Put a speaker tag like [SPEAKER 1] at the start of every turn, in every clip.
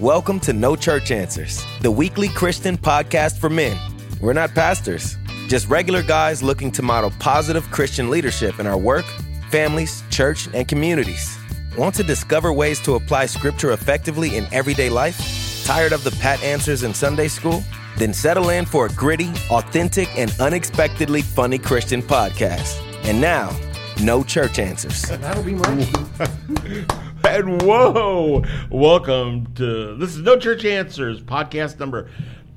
[SPEAKER 1] Welcome to No Church Answers, the weekly Christian podcast for men. We're not pastors, just regular guys looking to model positive Christian leadership in our work, families, church, and communities. Want to discover ways to apply scripture effectively in everyday life? Tired of the pat answers in Sunday school? Then settle in for a gritty, authentic, and unexpectedly funny Christian podcast. And now, no church answers.
[SPEAKER 2] That'll be mine.
[SPEAKER 3] And whoa, welcome to this is No Church Answers podcast number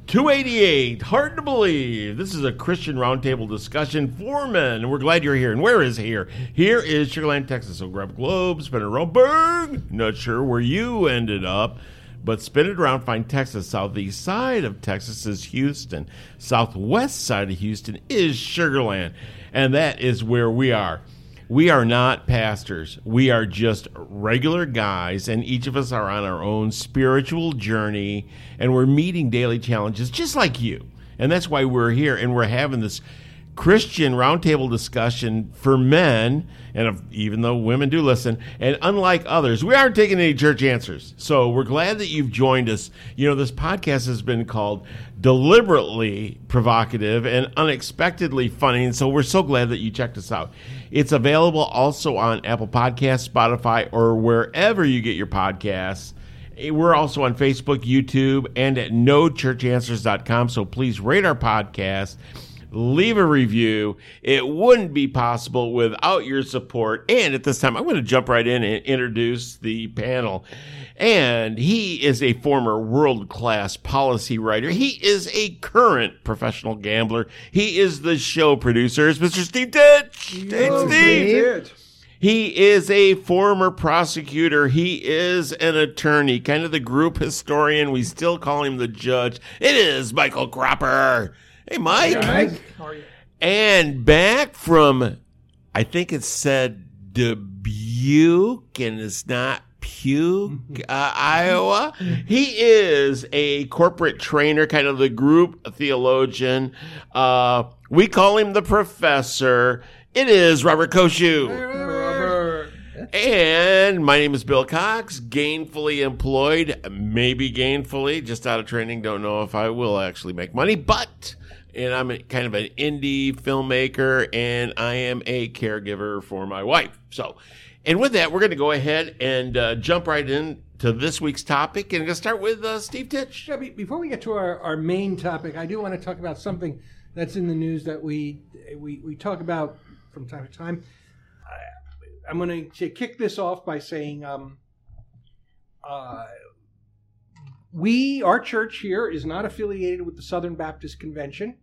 [SPEAKER 3] 288. Hard to believe. This is a Christian roundtable discussion for men, we're glad you're here. And where is here? Here is Sugar Land, Texas. So grab a globe, spin it around. Bang! Not sure where you ended up, but spin it around. Find Texas. Southeast side of Texas is Houston. Southwest side of Houston is Sugar Land, and that is where we are. We are not pastors. We are just regular guys, and each of us are on our own spiritual journey, and we're meeting daily challenges just like you. And that's why we're here, and we're having this Christian roundtable discussion for men, and if, even though women do listen, and unlike others, we aren't taking any church answers. So we're glad that you've joined us. You know, this podcast has been called deliberately provocative and unexpectedly funny, and so we're so glad that you checked us out. It's available also on Apple Podcasts, Spotify, or wherever you get your podcasts. We're also on Facebook, YouTube, and at nochurchanswers.com. So please rate our podcast leave a review. It wouldn't be possible without your support. And at this time, I'm going to jump right in and introduce the panel. And he is a former world class policy writer. He is a current professional gambler. He is the show producer. It's Mr. Steve Ditch. Hey, Steve. He is a former prosecutor. He is an attorney, kind of the group historian. We still call him the judge. It is Michael Cropper. Hey, Mike.
[SPEAKER 2] Mike. How are you?
[SPEAKER 3] And back from, I think it said Dubuque, and it's not Puke, uh, Iowa. He is a corporate trainer, kind of the group theologian. Uh, we call him the professor. It is Robert Koshu.
[SPEAKER 2] Robert.
[SPEAKER 3] And my name is Bill Cox, gainfully employed, maybe gainfully, just out of training. Don't know if I will actually make money, but and I'm kind of an indie filmmaker, and I am a caregiver for my wife. So, and with that, we're going to go ahead and uh, jump right in to this week's topic, and I'm going to start with uh, Steve Titch.
[SPEAKER 2] Before we get to our, our main topic, I do want to talk about something that's in the news that we we, we talk about from time to time. I, I'm going to kick this off by saying um, uh, we, our church here, is not affiliated with the Southern Baptist Convention.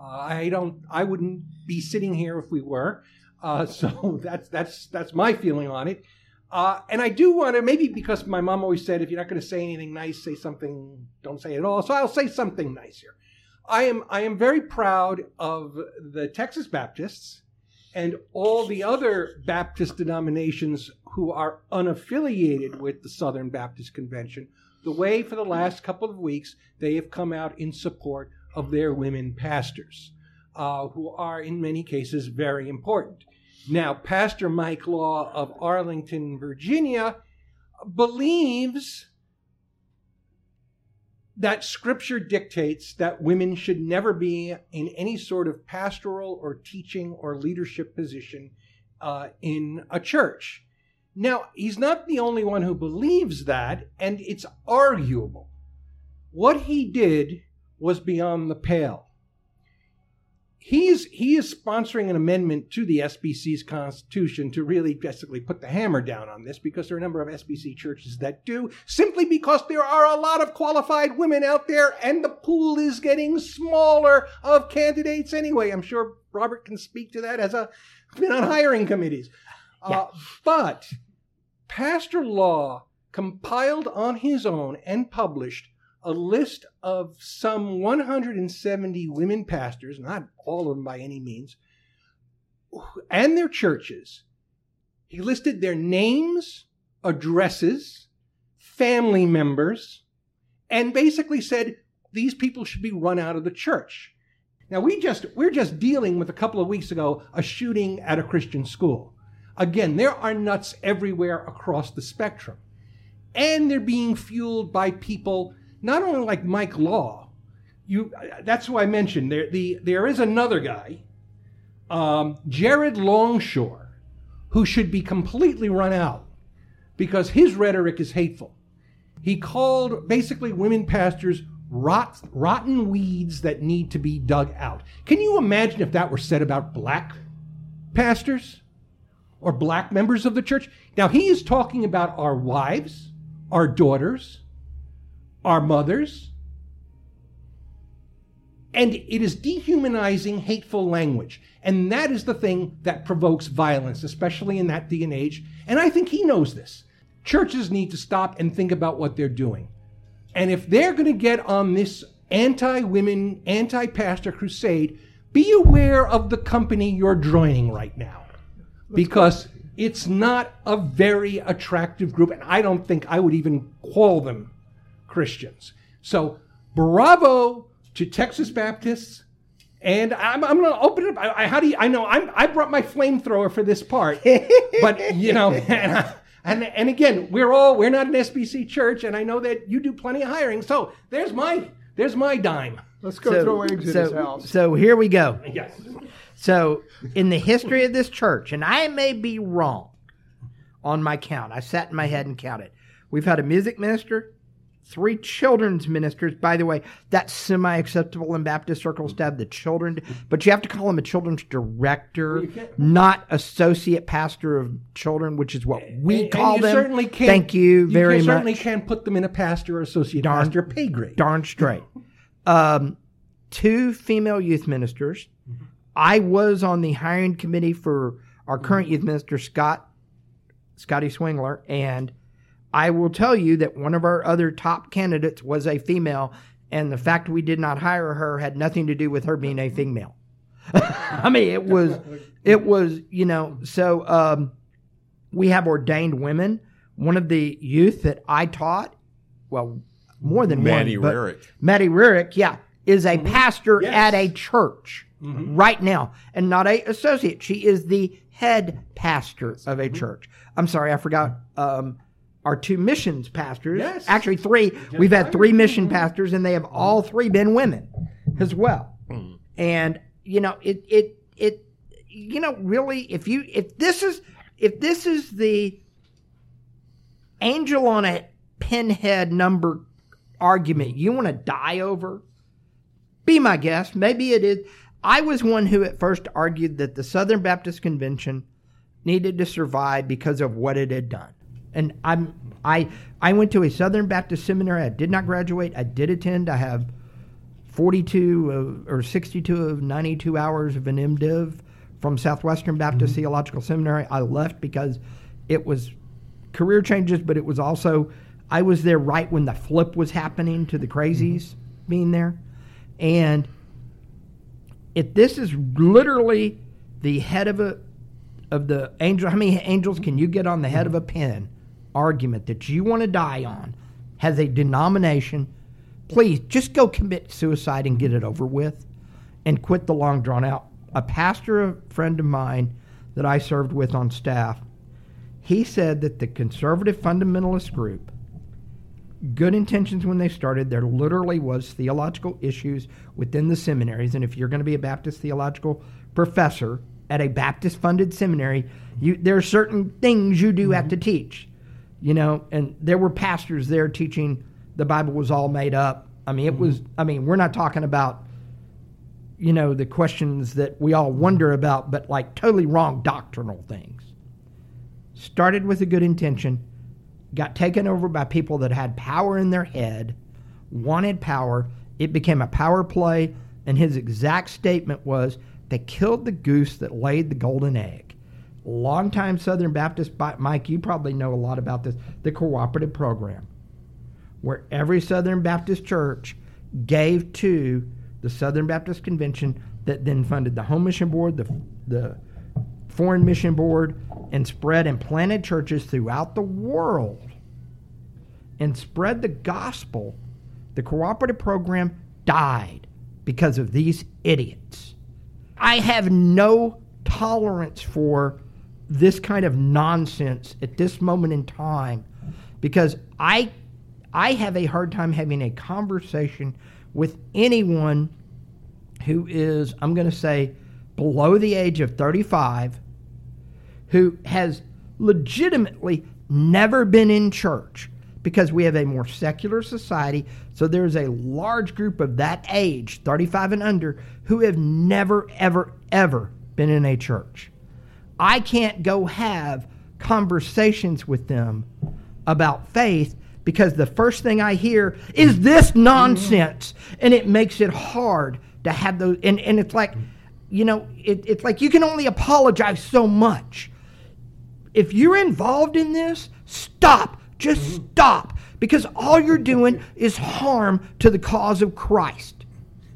[SPEAKER 2] Uh, I don't. I wouldn't be sitting here if we were. Uh, so that's that's that's my feeling on it. Uh, and I do want to maybe because my mom always said if you're not going to say anything nice, say something. Don't say it at all. So I'll say something nice here. I am I am very proud of the Texas Baptists and all the other Baptist denominations who are unaffiliated with the Southern Baptist Convention. The way for the last couple of weeks they have come out in support of their women pastors, uh, who are in many cases very important. Now, Pastor Mike Law of Arlington, Virginia, believes that scripture dictates that women should never be in any sort of pastoral or teaching or leadership position uh, in a church. Now, he's not the only one who believes that, and it's arguable. What he did was beyond the pale. He's, he is sponsoring an amendment to the SBC's constitution to really basically put the hammer down on this because there are a number of SBC churches that do, simply because there are a lot of qualified women out there and the pool is getting smaller of candidates anyway. I'm sure Robert can speak to that as a been on hiring committees. Uh, but Pastor Law compiled on his own and published a list of some 170 women pastors, not all of them by any means, and their churches. He listed their names, addresses, family members, and basically said these people should be run out of the church. Now we just we're just dealing with a couple of weeks ago a shooting at a Christian school. Again, there are nuts everywhere across the spectrum. and they're being fueled by people not only like Mike Law. You, that's who I mentioned. There, the, there is another guy, um, Jared Longshore, who should be completely run out because his rhetoric is hateful. He called basically women pastors rot, rotten weeds that need to be dug out. Can you imagine if that were said about black pastors or black members of the church? Now, he is talking about our wives, our daughters, our mothers, and it is dehumanizing, hateful language. And that is the thing that provokes violence, especially in that day and age. And I think he knows this. Churches need to stop and think about what they're doing. And if they're going to get on this anti women, anti pastor crusade, be aware of the company you're joining right now. Because it's not a very attractive group. And I don't think I would even call them Christians. So, bravo to Texas Baptists. And I'm, I'm going to open it up. I, I, how do you, I know I'm, I brought my flamethrower for this part, but you know, and, I, and, and again, we're all, we're not an SBC church. And I know that you do plenty of hiring. So there's my, there's my dime.
[SPEAKER 4] Let's go
[SPEAKER 5] So-
[SPEAKER 4] throw eggs in
[SPEAKER 5] so,
[SPEAKER 4] his house.
[SPEAKER 5] So here we go.
[SPEAKER 2] Yes.
[SPEAKER 5] So, in the history of this church, and I may be wrong on my count, I sat in my head and counted. We've had a music minister, three children's ministers. By the way, that's semi acceptable in Baptist circles to have the children, but you have to call him a children's director, not associate pastor of children, which is what we
[SPEAKER 2] And-
[SPEAKER 5] call
[SPEAKER 2] and you
[SPEAKER 5] them.
[SPEAKER 2] Certainly can't,
[SPEAKER 5] Thank you very
[SPEAKER 2] you certainly
[SPEAKER 5] much.
[SPEAKER 2] can't put them in a pastor or associate
[SPEAKER 5] Darn-
[SPEAKER 2] pastor pay grade.
[SPEAKER 5] Darn straight. Um, two female youth ministers. I was on the hiring committee for our current youth minister, Scott, Scotty Swingler, and I will tell you that one of our other top candidates was a female, and the fact we did not hire her had nothing to do with her being a female. I mean, it was, it was, you know, so um, we have ordained women. One of the youth that I taught, well, more than
[SPEAKER 3] Maddie
[SPEAKER 5] one, but
[SPEAKER 3] Rarick.
[SPEAKER 5] Maddie Rurick, yeah, is a pastor
[SPEAKER 2] Yes.
[SPEAKER 5] at a church right now and not a associate. She is the head pastor of a church. I'm sorry, I forgot um, our two missions pastors.
[SPEAKER 2] Yes.
[SPEAKER 5] Actually, three. We've had three mission pastors, and they have all three been women as well. Hmm. And you know, it it it you know, really, if you if this is if this is the angel on a pinhead number argument you want to die over, be my guest. Maybe it is. I was one who at first argued that the Southern Baptist Convention needed to survive because of what it had done. And I'm I I went to a Southern Baptist seminary. I did not graduate. I did attend. I have 42 of, or 62 of 92 hours of an MDiv from Southwestern Baptist mm-hmm. Theological Seminary. I left because it was career changes, but it was also I was there right when the flip was happening to the crazies mm-hmm. being there, and if this is literally the head of a of the angel, how many angels can you get on the head of mm-hmm. a pin? Argument that you want to die on has a denomination. Please just go commit suicide and get it over with, and quit the long drawn out. A pastor, a friend of mine that I served with on staff, he said that the conservative fundamentalist group good intentions when they started. There literally was theological issues within the seminaries, and if you're going to be a Baptist theological professor at a Baptist-funded seminary, you there are certain things you do have to teach, you know. And there were pastors there teaching the Bible was all made up. I mean, it mm-hmm. was. I mean, we're not talking about you know the questions that we all wonder about, but like totally wrong doctrinal things. Started with a good intention got taken over by people that had power in their head, wanted power. It became a power play, and his exact statement was they killed the goose that laid the golden egg. Longtime Southern Baptist, Mike, you probably know a lot about this, the cooperative program, where every Southern Baptist church gave to the Southern Baptist Convention that then funded the Home Mission Board, the, the Foreign Mission Board, and spread and planted churches throughout the world and spread the gospel, the cooperative program died because of these idiots. I have no tolerance for this kind of nonsense at this moment in time because I I have a hard time having a conversation with anyone who is I'm going to say below the age of 35 who has legitimately never been in church because we have a more secular society. So there's a large group of that age, 35 and under, who have never, ever, ever been in a church. I can't go have conversations with them about faith because the first thing I hear is this nonsense. And it makes it hard to have those. And, and it's like, you know, it, it's like you can only apologize so much. If you're involved in this, stop. Just stop. Because all you're doing is harm to the cause of Christ.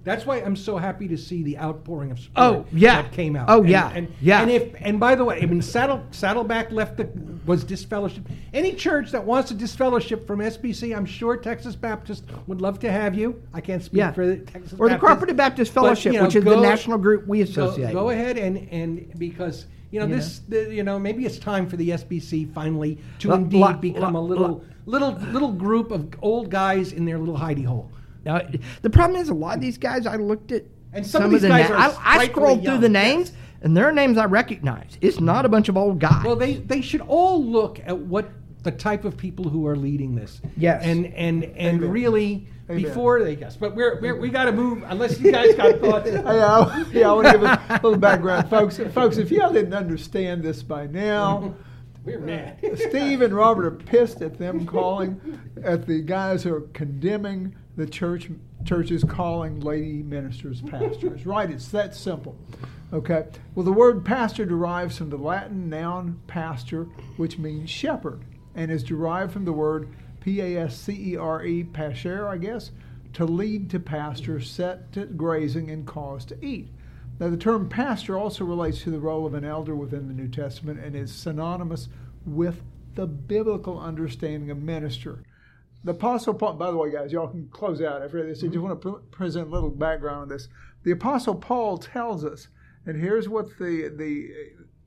[SPEAKER 2] That's why I'm so happy to see the outpouring of support
[SPEAKER 5] Oh, yeah.
[SPEAKER 2] that came out.
[SPEAKER 5] Oh,
[SPEAKER 2] And-
[SPEAKER 5] yeah.
[SPEAKER 2] and,
[SPEAKER 5] Yeah.
[SPEAKER 2] And if and by the way, I mean Saddle Saddleback left the was disfellowship. Any church that wants to disfellowship from SBC, I'm sure Texas Baptist would love to have you. I can't speak
[SPEAKER 5] Yeah.
[SPEAKER 2] for the Texas Baptist
[SPEAKER 5] Or the
[SPEAKER 2] Baptist,
[SPEAKER 5] Cooperative Baptist
[SPEAKER 2] but,
[SPEAKER 5] Fellowship,
[SPEAKER 2] you know,
[SPEAKER 5] which is
[SPEAKER 2] go-
[SPEAKER 5] the national group we
[SPEAKER 2] Go,
[SPEAKER 5] associate.
[SPEAKER 2] go
[SPEAKER 5] with.
[SPEAKER 2] ahead and and because you know
[SPEAKER 5] You
[SPEAKER 2] this the, you know maybe it's time for the SBC finally to indeed become
[SPEAKER 5] lo-
[SPEAKER 2] a little little little group of old guys in their little hidey hole.
[SPEAKER 5] Now, the problem is a lot of these guys. I looked at
[SPEAKER 2] And some of these
[SPEAKER 5] the
[SPEAKER 2] guys
[SPEAKER 5] na-
[SPEAKER 2] are
[SPEAKER 5] I, I
[SPEAKER 2] frightfully
[SPEAKER 5] scrolled through
[SPEAKER 2] young,
[SPEAKER 5] the names, and there are names I recognize. It's not a bunch of old guys.
[SPEAKER 2] Well, they they should all look at what the type of people who are leading this.
[SPEAKER 5] Yes.
[SPEAKER 2] And and and
[SPEAKER 4] Amen.
[SPEAKER 2] really
[SPEAKER 4] Amen.
[SPEAKER 2] before they guess, but we're, we're we got to move unless you guys got thoughts.
[SPEAKER 4] Yeah, I- yeah, I want to give a little background, folks. Folks, if y'all didn't understand this by now,
[SPEAKER 2] We're mad.
[SPEAKER 4] Uh, Steve and Robert are pissed at them calling, at the guys who are condemning the church churches calling lady ministers pastors. Right? It's that simple. Okay. Well, the word pastor derives from the Latin noun pastor, which means shepherd, and is derived from the word P-A-S-C-E-R-E, pasher, I guess, to lead to pasture, set to grazing, and cause to eat. Now, the term pastor also relates to the role of an elder within the New Testament and is synonymous with the biblical understanding of minister. The Apostle Paul, by the way, guys, y'all can close out after this. I just want to present a little background on this. The Apostle Paul tells us, and here's what the the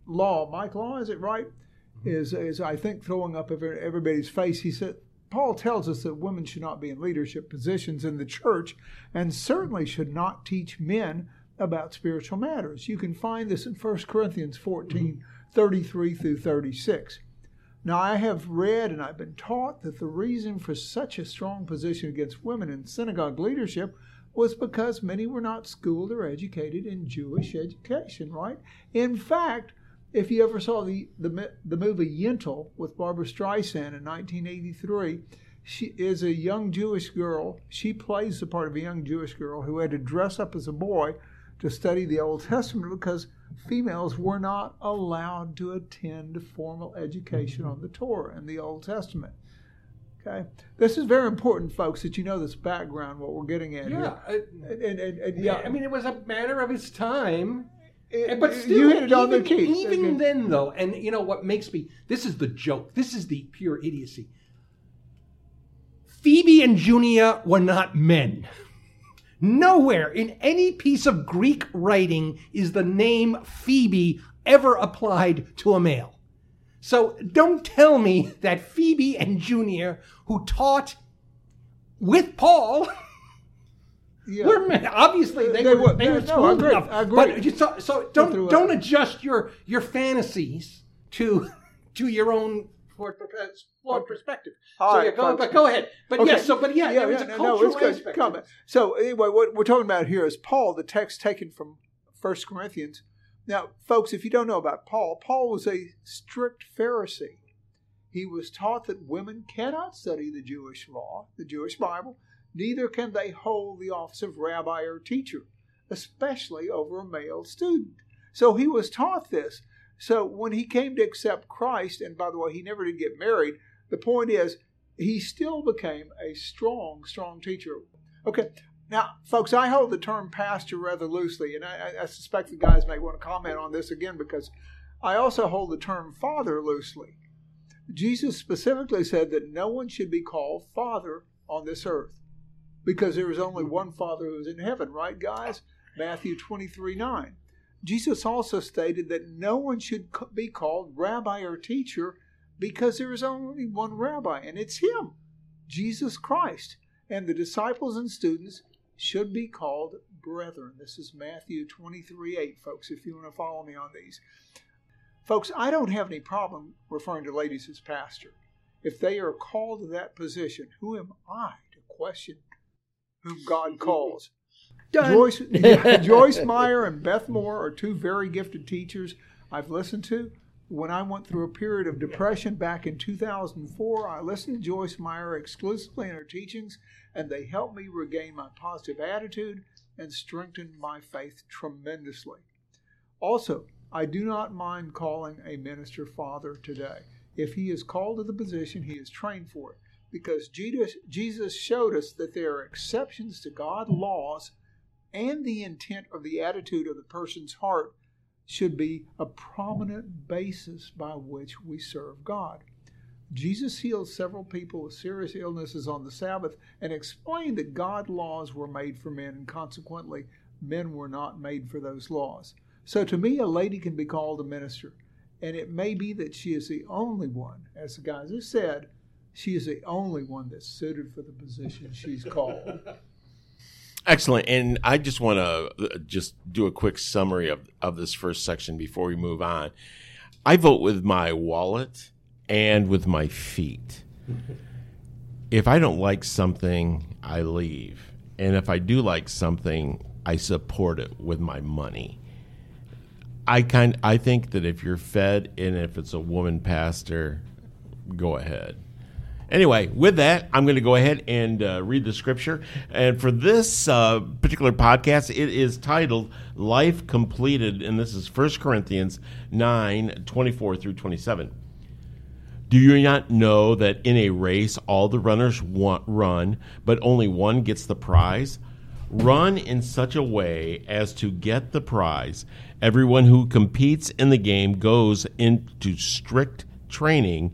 [SPEAKER 4] law, Mike Law, is it right? Mm-hmm. Is is I think throwing up every, everybody's face. He said Paul tells us that women should not be in leadership positions in the church, and certainly should not teach men about spiritual matters. You can find this in 1 Corinthians 14, mm-hmm. 33 through 36. Now, I have read and I've been taught that the reason for such a strong position against women in synagogue leadership was because many were not schooled or educated in Jewish education, right? In fact, if you ever saw the, the, the movie Yentl with Barbra Streisand in 1983, she is a young Jewish girl. She plays the part of a young Jewish girl who had to dress up as a boy to study the Old Testament because females were not allowed to attend formal education on the Torah and the Old Testament. Okay, this is very important, folks, that you know this background, what we're getting at
[SPEAKER 2] Yeah.
[SPEAKER 4] here.
[SPEAKER 2] uh,
[SPEAKER 4] And, and, and,
[SPEAKER 2] yeah. I mean, it was a matter of its time.
[SPEAKER 4] it-
[SPEAKER 2] But still,
[SPEAKER 4] you hit it on the
[SPEAKER 2] even-
[SPEAKER 4] key.
[SPEAKER 2] Even
[SPEAKER 4] Okay.
[SPEAKER 2] then, though, and you know what makes me this is the joke. This is the pure idiocy. Phoebe and Junia were not men. Nowhere in any piece of Greek writing is the name Phoebe ever applied to a male. So don't tell me that Phoebe and Junia, who taught with Paul,
[SPEAKER 4] Yeah.
[SPEAKER 2] were men. Obviously, they,
[SPEAKER 4] They
[SPEAKER 2] were.
[SPEAKER 4] were-
[SPEAKER 2] They were
[SPEAKER 4] no, agree.
[SPEAKER 2] enough.
[SPEAKER 4] I agree.
[SPEAKER 2] But so, so don't don't adjust your your fantasies to to your own flawed per- uh, flawed perspective.
[SPEAKER 4] All
[SPEAKER 2] so
[SPEAKER 4] right,
[SPEAKER 2] yeah, go, but go ahead. But
[SPEAKER 4] Okay.
[SPEAKER 2] yes, so but yeah, there was a
[SPEAKER 4] no,
[SPEAKER 2] cultural
[SPEAKER 4] no, it's
[SPEAKER 2] aspect.
[SPEAKER 4] Come
[SPEAKER 2] to
[SPEAKER 4] on.
[SPEAKER 2] this.
[SPEAKER 4] So anyway, what we're talking about here is Paul, the text taken from First Corinthians. Now, folks, if you don't know about Paul, Paul was a strict Pharisee. He was taught that women cannot study the Jewish law, the Jewish Bible, neither can they hold the office of rabbi or teacher, especially over a male student. So he was taught this. So when he came to accept Christ, and by the way, he never did get married, the point is he still became a strong, strong teacher. Okay, now, folks, I hold the term pastor rather loosely, and I, I suspect the guys may want to comment on this again because I also hold the term father loosely. Jesus specifically said that no one should be called father on this earth because there is only one father who is in heaven, right, guys? Matthew 23 9. Jesus also stated that no one should be called rabbi or teacher because there is only one rabbi, and it's Him, Jesus Christ. And the disciples and students should be called brethren. This is Matthew 23 8, folks, if you want to follow me on these. Folks, I don't have any problem referring to ladies as pastor. If they are called to that position, who am I to question whom God calls?
[SPEAKER 5] Done.
[SPEAKER 4] Joyce, yeah, Joyce Meyer and Beth Moore are two very gifted teachers I've listened to. When I went through a period of depression back in 2004, I listened to Joyce Meyer exclusively in her teachings, and they helped me regain my positive attitude and strengthened my faith tremendously. Also, I do not mind calling a minister father today. If he is called to the position, he is trained for it. Because Jesus showed us that there are exceptions to God's laws and the intent of the attitude of the person's heart should be a prominent basis by which we serve God. Jesus healed several people with serious illnesses on the Sabbath and explained that God laws were made for men and consequently men were not made for those laws. So to me, a lady can be called a minister. And it may be that she is the only one, as the guys have said, she is the only one that's suited for the position she's called.
[SPEAKER 3] Excellent. And I just want to uh, just do a quick summary of, of this first section before we move on. I vote with my wallet and with my feet. if I don't like something, I leave. And if I do like something, I support it with my money. I kind I think that if you're fed and if it's a woman pastor, go ahead. Anyway, with that, I'm going to go ahead and uh, read the scripture. And for this uh, particular podcast, it is titled Life Completed, and this is 1 Corinthians 9 24 through 27. Do you not know that in a race all the runners run, but only one gets the prize? Run in such a way as to get the prize. Everyone who competes in the game goes into strict training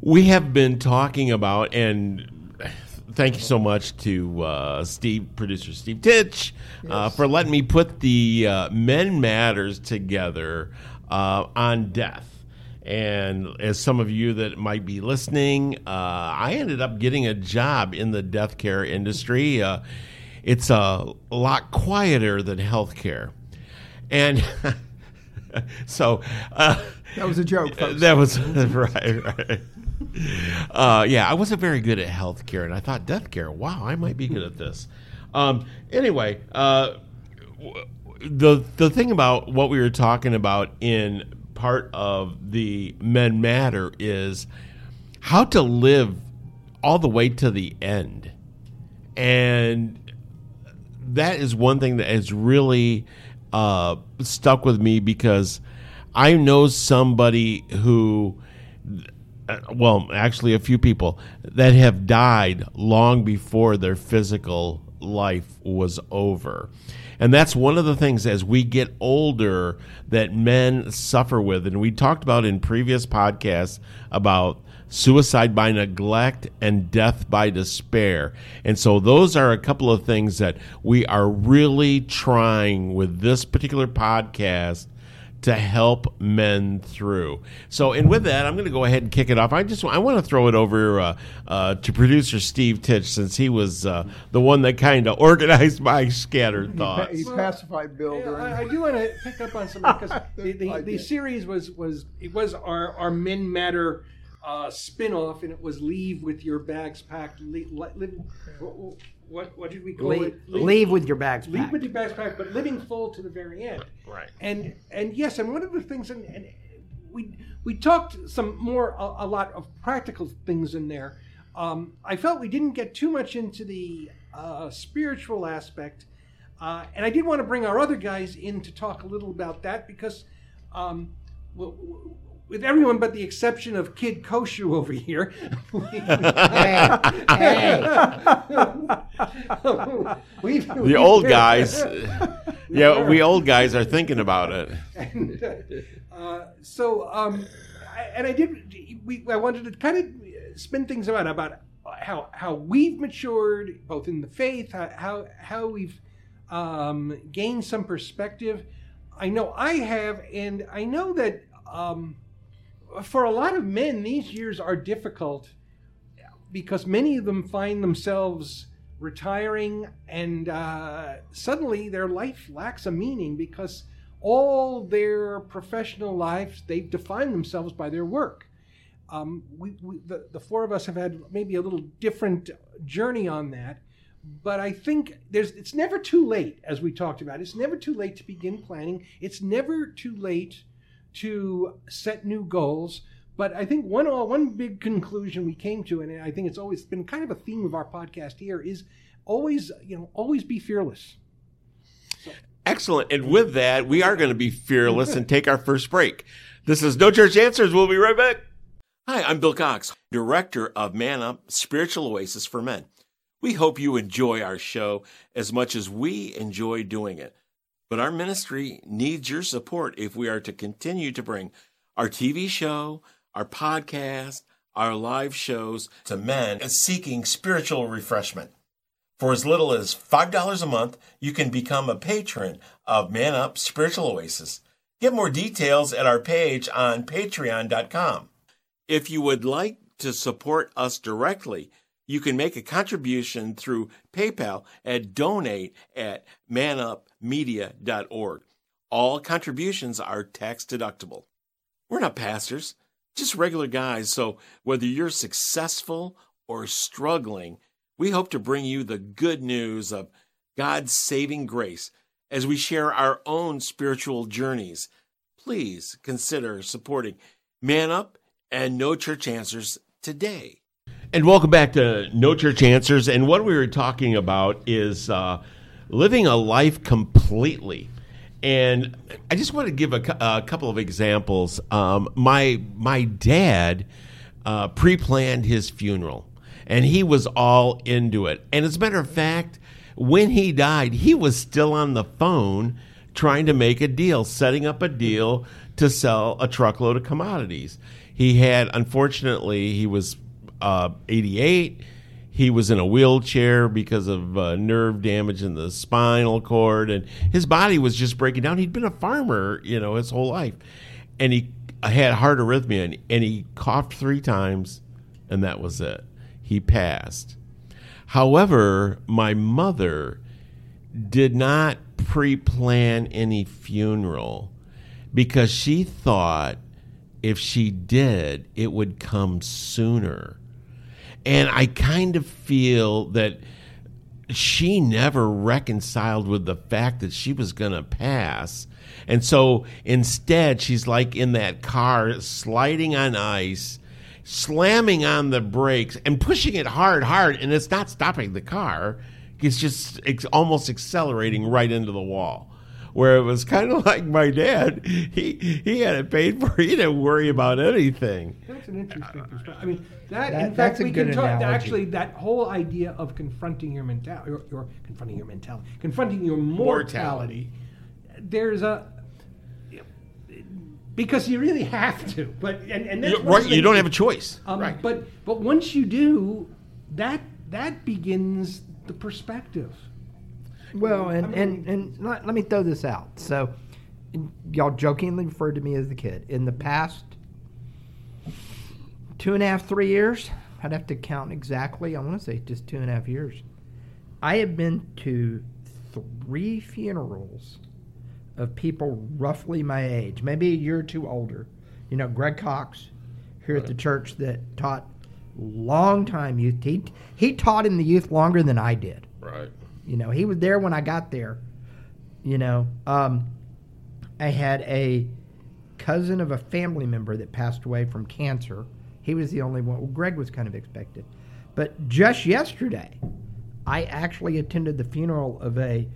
[SPEAKER 3] we have been talking about, and thank you so much to uh, Steve, producer Steve Titch, uh, yes. uh, for letting me put the uh, Men Matters together uh, on death. And as some of you that might be listening, uh, I ended up getting a job in the death care industry. it's a lot quieter than healthcare. And so
[SPEAKER 4] that was a joke. Folks.
[SPEAKER 3] That was right, right uh, yeah, I wasn't very good at healthcare, and I thought death care. Wow, I might be good at this. Um, anyway, uh, the the thing about what we were talking about in part of the Men Matter is how to live all the way to the end, and that is one thing that has really uh, stuck with me because I know somebody who Uh, well, actually, a few people that have died long before their physical life was over. And that's one of the things as we get older that men suffer with. And we talked about in previous podcasts about suicide by neglect and death by despair. And so those are a couple of things that we are really trying with this particular podcast to help men through. So, and with that, I'm going to go ahead and kick it off. I just I want to throw it over uh, uh, to producer Steve Titch since he was uh, the one that kind of organized my scattered thoughts.
[SPEAKER 4] He, pacified Bill.
[SPEAKER 2] Yeah, I, I, do want to pick up on something because the, the, the, series was was it was our our Men Matter uh, spin-off and it was leave with your bags packed leave, live, what what did we call
[SPEAKER 5] leave,
[SPEAKER 2] it?
[SPEAKER 5] Leave, leave, with your bags
[SPEAKER 2] leave
[SPEAKER 5] packed.
[SPEAKER 2] with your bags packed, but living full to the very end.
[SPEAKER 3] Right.
[SPEAKER 2] And and yes, and one of the things, and, and we we talked some more a, a, lot of practical things in there. Um, I felt we didn't get too much into the uh, spiritual aspect Uh, and I did want to bring our other guys in to talk a little about that because, um, w- w- with everyone but the exception of Kid Koshu over here,
[SPEAKER 5] Hey, hey.
[SPEAKER 3] The old guys, yeah, we old guys are thinking about it.
[SPEAKER 2] and, uh, so, um, I, and I did. We, I wanted to kind of spin things around about how how we've matured, both in the faith, how how, how we've um, gained some perspective. I know I have, and I know that um, for a lot of men, these years are difficult because many of them find themselves retiring and uh, suddenly their life lacks a meaning because all their professional lives they've defined themselves by their work. Um, we, we, the, the four of us have had maybe a little different journey on that but i think there's it's never too late as we talked about. It's never too late to begin planning. It's never too late to set new goals but I think one uh, one big conclusion we came to, and I think it's always been kind of a theme of our podcast here, is always you know always be fearless.
[SPEAKER 3] Excellent. And with that, we are going to be fearless and take our first break. This is No Church Answers. We'll be right back. Hi, I'm Bill Cox, Director of Man Up Spiritual Oasis for Men. We hope you enjoy our show as much as we enjoy doing it. But our ministry needs your support if we are to continue to bring our TV show, our podcast, our live shows to men seeking spiritual refreshment. For as little as $5 a month, you can become a patron of Man Up Spiritual Oasis. Get more details at our page on patreon.com. If you would like to support us directly, you can make a contribution through PayPal at donate at manupmedia.org. All contributions are tax deductible. We're not pastors, just regular guys, so whether you're successful or struggling, we hope to bring you the good news of God's saving grace as we share our own spiritual journeys. Please consider supporting Man Up and No Church Answers today. And welcome back to No Church Answers. And what we were talking about is uh, living a life completely. And I just want to give a, a couple of examples. Um, my my dad uh, pre-planned his funeral, and he was all into it. And as a matter of fact, when he died, he was still on the phone trying to make a deal, setting up a deal to sell a truckload of commodities. He had, unfortunately, he was uh, 88. He was in a wheelchair because of uh, nerve damage in the spinal cord, and his body was just breaking down. He'd been a farmer, you know, his whole life, and he had heart arrhythmia, and, and he coughed three times, and that was it. He passed. However, my mother did not pre plan any funeral because she thought if she did, it would come sooner. And I kind of feel that she never reconciled with the fact that she was going to pass. And so instead, she's like in that car, sliding on ice, slamming on the brakes and pushing it hard, hard. And it's not stopping the car, it's just it's almost accelerating right into the wall. Where it was kind of like my dad, he he had it paid for. He didn't worry about anything.
[SPEAKER 2] That's an interesting perspective. I mean, that,
[SPEAKER 5] That-
[SPEAKER 2] in fact, we can talk. Actually, that whole idea of confronting your mentality, your, your confronting your mentality, confronting your mortality. There's a because you really have to. But and, and that's
[SPEAKER 3] You- right, you don't have a choice.
[SPEAKER 2] Um,
[SPEAKER 3] right.
[SPEAKER 2] But but once you do, that that begins the perspective.
[SPEAKER 5] Well, and,
[SPEAKER 2] I
[SPEAKER 5] and,
[SPEAKER 2] mean-
[SPEAKER 5] and let, let me throw this out. So, y'all jokingly referred to me as the kid. In the past two and a half, three years, I'd have to count exactly. I want to say just two and a half years. I have been to three funerals of people roughly my age, maybe a year or two older. You know, Greg Cox here at the church that taught long time youth. He, he taught in the youth longer than I did.
[SPEAKER 3] right.
[SPEAKER 5] You know, he was there when I got there. You know, um, I had a cousin of a family member that passed away from cancer. He was the only one. Well, Greg was kind of expected. But just yesterday, I actually attended the funeral of a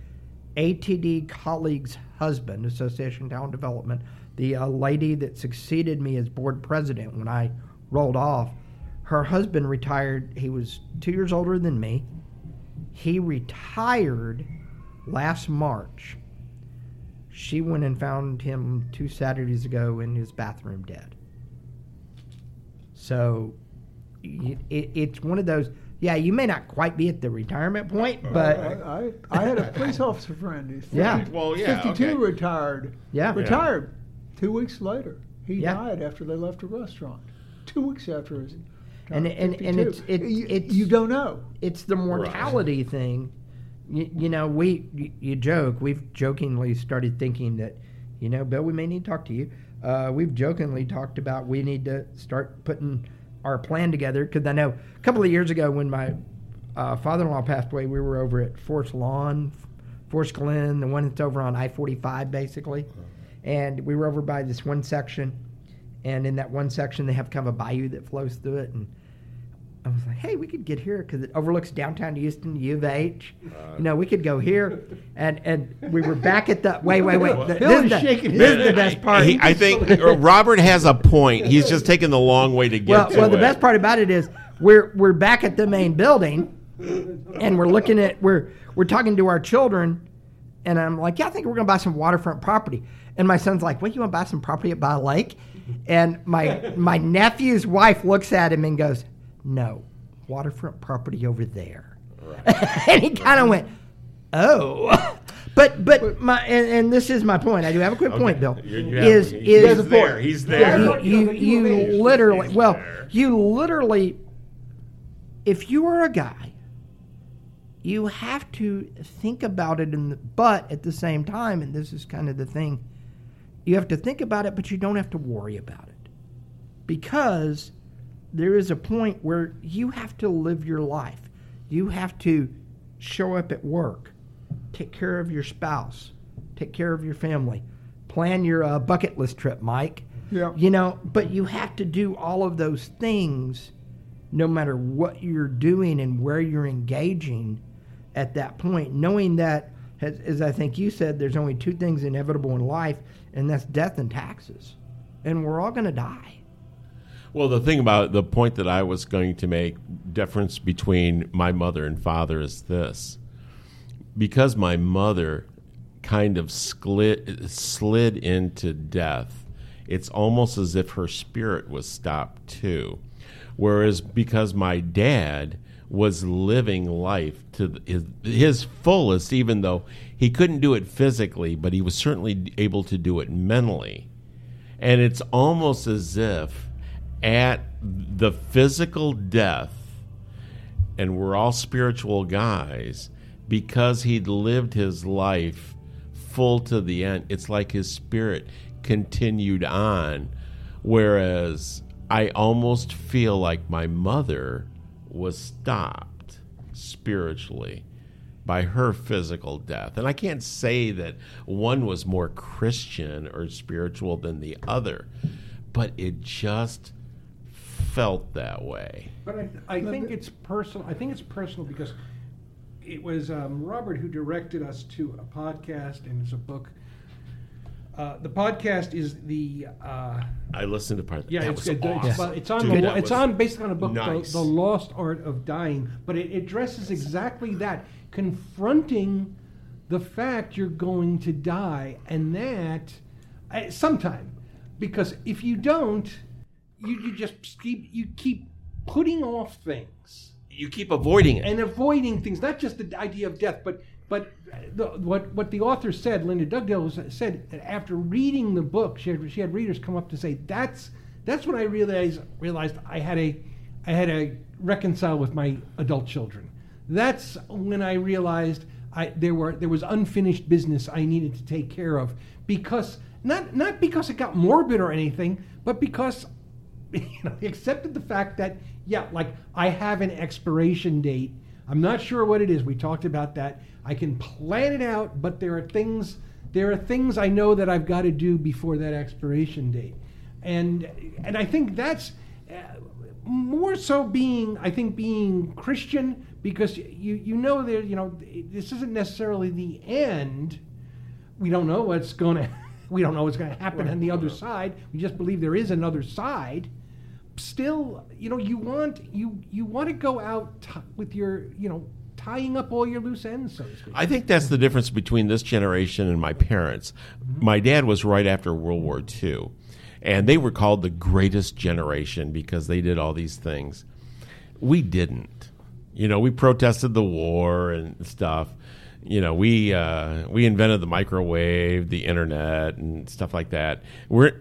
[SPEAKER 5] ATD colleague's husband, Association Talent Development, the uh, lady that succeeded me as board president when I rolled off, her husband retired. He was two years older than me. He retired last March. She went and found him two Saturdays ago in his bathroom dead. So it, it, it's one of those. Yeah, you may not quite be at the retirement point, but
[SPEAKER 4] I, I, I had a police officer friend. He's 50,
[SPEAKER 5] Yeah.
[SPEAKER 3] Well, yeah,
[SPEAKER 4] 52
[SPEAKER 3] okay.
[SPEAKER 4] retired.
[SPEAKER 5] Yeah.
[SPEAKER 4] Retired. Two weeks later, he
[SPEAKER 5] Yeah.
[SPEAKER 4] died after they left a restaurant. Two weeks after his.
[SPEAKER 5] And- and- and it's- it's-
[SPEAKER 4] you,
[SPEAKER 5] it's-
[SPEAKER 4] you don't know.
[SPEAKER 5] it's the mortality thing. You, you know, we you, you joke. We've jokingly started thinking that, you know, Bill, we may need to talk to you. Uh, we've jokingly talked about we need to start putting our plan together because I know a couple of years ago when my uh, father-in-law passed away, we were over at Forest Lawn, Forest Glen, the one that's over on I-45, basically, and we were over by this one section, and in that one section they have kind of a bayou that flows through it, and I was like, hey, we could get here because it overlooks downtown Houston, U of H. you know, we could go here. And and we were back at the, wait, wait, wait. The-
[SPEAKER 2] Bill
[SPEAKER 5] this,
[SPEAKER 2] is
[SPEAKER 5] is the,
[SPEAKER 2] shaking his
[SPEAKER 5] this is the best part.
[SPEAKER 3] He, I think uh, Robert has a point. He's just taking the long way to get
[SPEAKER 5] well,
[SPEAKER 3] to
[SPEAKER 5] well, the best part about it is we're, we're back at the main building and we're looking at, we're, we're talking to our children. And I'm like, yeah, I think we're going to buy some waterfront property. And my son's like, what, you want to buy some property at by a lake? And my, my nephew's wife looks at him and goes, no, waterfront property over there. and he kind of went, oh. But but my and, and this is my point. I do have a quick point, Bill.
[SPEAKER 3] You- you have-
[SPEAKER 5] is
[SPEAKER 3] he-
[SPEAKER 5] is
[SPEAKER 3] he's there. He's there.
[SPEAKER 5] you, you, you literally well
[SPEAKER 3] there.
[SPEAKER 5] you literally if you are a guy you have to think about it in the but at the same time and this is kind of the thing you have to think about it but you don't have to worry about it. Because there is a point where you have to live your life. You have to show up at work take care of your spouse take care of your family plan your uh, bucket list trip mike.
[SPEAKER 4] Yeah.
[SPEAKER 5] you know but you have to do all of those things no matter what you're doing and where you're engaging at that point knowing that as, as i think you said there's only two things inevitable in life and that's death and taxes and we're all going to die
[SPEAKER 3] Well, the thing about the point that I was going to make, difference between my mother and father is this. Because my mother kind of slid, slid into death, it's almost as if her spirit was stopped too. Whereas because my dad was living life to his, his fullest, even though he couldn't do it physically, but he was certainly able to do it mentally. And it's almost as if at the physical death, and we're all spiritual guys, because he'd lived his life full to the end, it's like his spirit continued on. Whereas I almost feel like my mother was stopped spiritually by her physical death. And I can't say that one was more Christian or spiritual than the other, but it just felt that way.
[SPEAKER 2] But I, I think it's personal. I think it's personal because it was um, Robert who directed us to a podcast and it's a book. Uh, the podcast is the uh,
[SPEAKER 3] I listened to part.
[SPEAKER 2] yeah,
[SPEAKER 3] that
[SPEAKER 2] it's,
[SPEAKER 3] was
[SPEAKER 2] it's,
[SPEAKER 3] awesome.
[SPEAKER 2] well, it's on
[SPEAKER 3] Dude,
[SPEAKER 2] the, it's on based on a book
[SPEAKER 3] nice.
[SPEAKER 2] the, the Lost Art of Dying, but it addresses exactly that confronting the fact you're going to die and that uh, sometime because if you don't, you, you just keep you keep putting off things
[SPEAKER 3] You keep avoiding it.
[SPEAKER 2] and avoiding things, not just the idea of death, but but the, what what the author said, Lydia Dugdale said that after reading the book, she had, she had readers come up to say that's that's when I realized realized I had a I had to reconcile with my adult children. That's when I realized I there were there was unfinished business I needed to take care of because not not because it got morbid or anything, but because you know, he accepted the fact that yeah, like I have an expiration date. I'm not sure what it is. We talked about that. I can plan it out, but there are things there are things I know that I've got to do before that expiration date, and and I think that's uh, more so being, I think, being Christian because you you know there you know this isn't necessarily the end. We don't know what's going to we don't know what's going to happen on the other side. We just believe there is another side. Still, you know, you want you you want to go out t- with your you know tying up all your loose ends, so to speak.
[SPEAKER 3] I think that's the difference between this generation and my parents. Mm-hmm. My dad was right after World War II, and they were called the greatest generation because they did all these things. We didn't. You know, we protested the war and stuff. You know, we uh, we invented the microwave, the internet, and stuff like that. We're,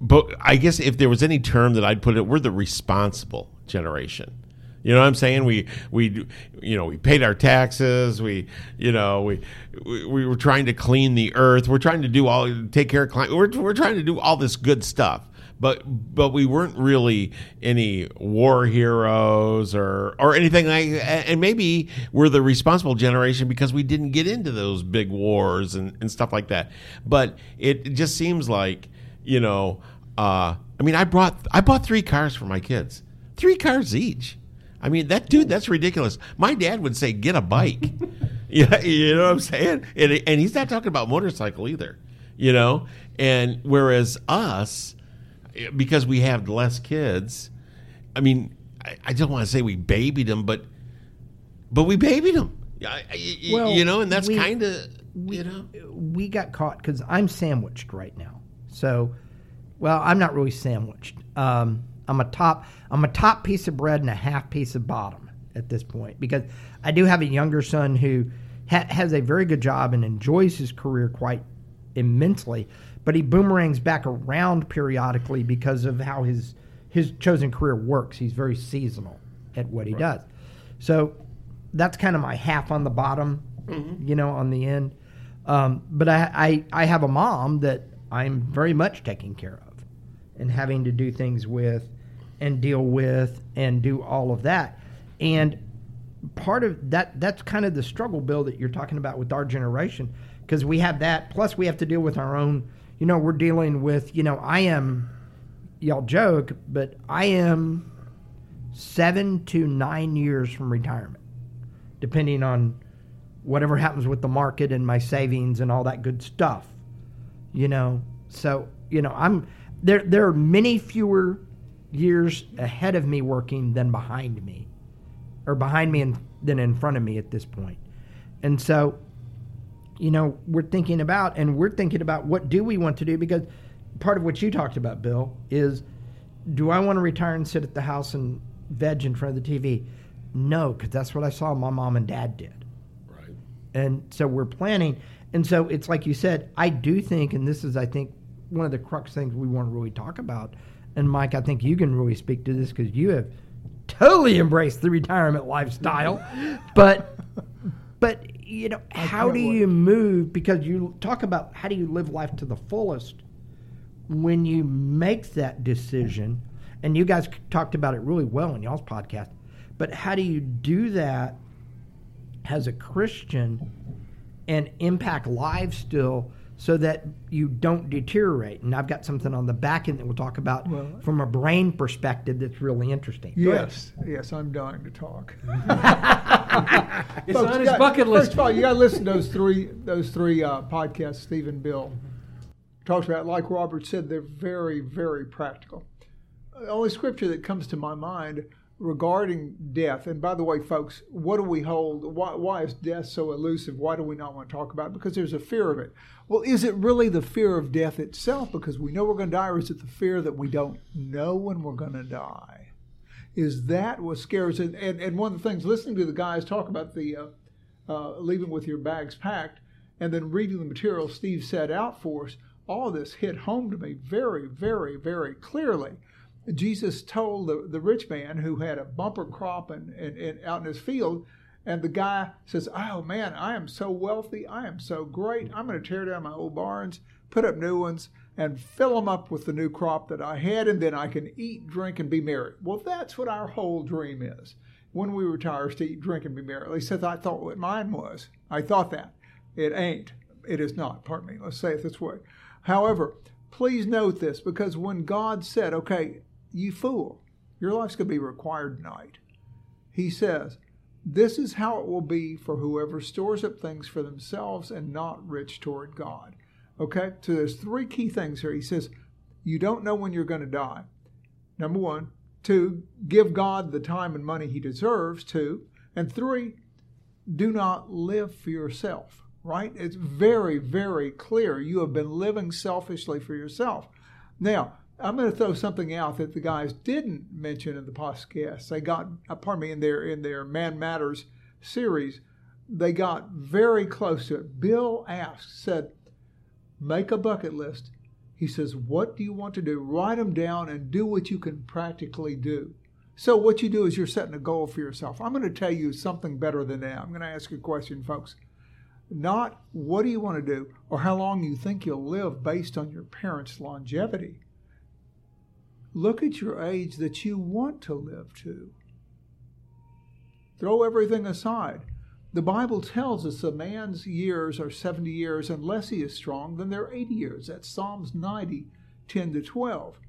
[SPEAKER 3] but I guess if there was any term that I'd put it, we're the responsible generation. You know what I'm saying? We we you know we paid our taxes. We you know we we, we were trying to clean the earth. We're trying to do all take care of climate. We're we're trying to do all this good stuff. But but we weren't really any war heroes or or anything like. And maybe we're the responsible generation because we didn't get into those big wars and, and stuff like that. But it just seems like you know. Uh, I mean, I brought I bought three cars for my kids, three cars each. I mean, that dude, that's ridiculous. My dad would say, get a bike. yeah, you know what I'm saying? And, and he's not talking about motorcycle either, you know? And whereas us, because we have less kids, I mean, I, I don't want to say we babied them, but but we babied them.
[SPEAKER 5] Well,
[SPEAKER 3] you know, and that's kind of, you know.
[SPEAKER 5] we got caught because I'm sandwiched right now. So, well, I'm not really sandwiched. Um, I'm a top. I'm a top piece of bread and a half piece of bottom at this point because I do have a younger son who ha- has a very good job and enjoys his career quite immensely, but he boomerangs back around periodically because of how his his chosen career works. He's very seasonal at what he does. So that's kind of my half on the bottom, you know, on the end. Um, but I, I, I have a mom that I'm very much taking care of and having to do things with and deal with and do all of that. And part of that, that's kind of the struggle, Bill, that you're talking about with our generation, because we have that. Plus, we have to deal with our own, you know, we're dealing with, you know, I am, y'all joke, but I am seven to nine years from retirement, depending on whatever happens with the market and my savings and all that good stuff. You know, so you know, I'm there. There are many fewer years ahead of me working than behind me, or behind me and than in front of me at this point. And so, you know, we're thinking about and we're thinking about what do we want to do because part of what you talked about, Bill, is do I want to retire and sit at the house and veg in front of the TV? No, because that's what I saw my mom and dad did.
[SPEAKER 3] Right.
[SPEAKER 5] And so we're planning. And so it's like you said, I do think, and this is, I think, one of the crux things we want to really talk about. And Mike, I think you can really speak to this because you have totally embraced the retirement lifestyle. but, but you know, how do you move? Because you talk about how do you live life to the fullest when you make that decision. And you guys talked about it really well in y'all's podcast. But how do you do that as a Christian and impact lives still so that you don't deteriorate. And I've got something on the back end that we'll talk about
[SPEAKER 4] Well-
[SPEAKER 5] from a brain perspective that's really interesting.
[SPEAKER 4] Yes, yes, I'm dying to talk.
[SPEAKER 2] It's
[SPEAKER 4] Folks,
[SPEAKER 2] on
[SPEAKER 4] you
[SPEAKER 2] his
[SPEAKER 4] got-
[SPEAKER 2] bucket
[SPEAKER 4] First of all, you got to listen to those three those three uh, podcasts. Stephen Bill talks about, like Robert said, they're very very practical. The only scripture that comes to my mind regarding death, and by the way, folks, what do we hold? Why, why is death so elusive? Why do we not want to talk about it? Because there's a fear of it. Well, is it really the fear of death itself because we know we're going to die, or is it the fear that we don't know when we're going to die? is that what scares and, and and one of the things listening to the guys talk about the uh, uh, leaving with your bags packed and then reading the material Steve set out for us all this hit home to me very very very clearly Jesus told the, the rich man who had a bumper crop and, and, and out in his field and the guy says oh man I am so wealthy I am so great I'm going to tear down my old barns put up new ones and fill them up with the new crop that I had, and then I can eat, drink, and be merry. Well, that's what our whole dream is. When we retire, to eat, drink, and be merry. At least that's I thought what mine was. I thought that. It ain't. It is not. Pardon me. Let's say it this way. However, please note this because when God said, okay, you fool, Your life's going to be required tonight. He says, This is how it will be for whoever stores up things for themselves and not rich toward God. Okay? So there's three key things here. He says, You don't know when you're going to die. Number one. Two, give God the time and money he deserves. Two. And three, do not live for yourself, right? It's very, very clear. You have been living selfishly for yourself. Now, I'm going to throw something out that the guys didn't mention in the podcast. They got, uh, pardon me, in their in their Man Matters series, they got very close to it. Bill asked, said, make a bucket list he says, What do you want to do? Write them down and do what you can practically do. So, what you do is you're setting a goal for yourself. I'm going to tell you something better than that. I'm going to ask you a question, folks. Not what do you want to do or how long you think you'll live based on your parents' longevity. Look at your age that you want to live to. Throw everything aside. The Bible tells us a man's years are 70 years unless he is strong, then they're 80 years. That's Psalms 90, 10 to 12.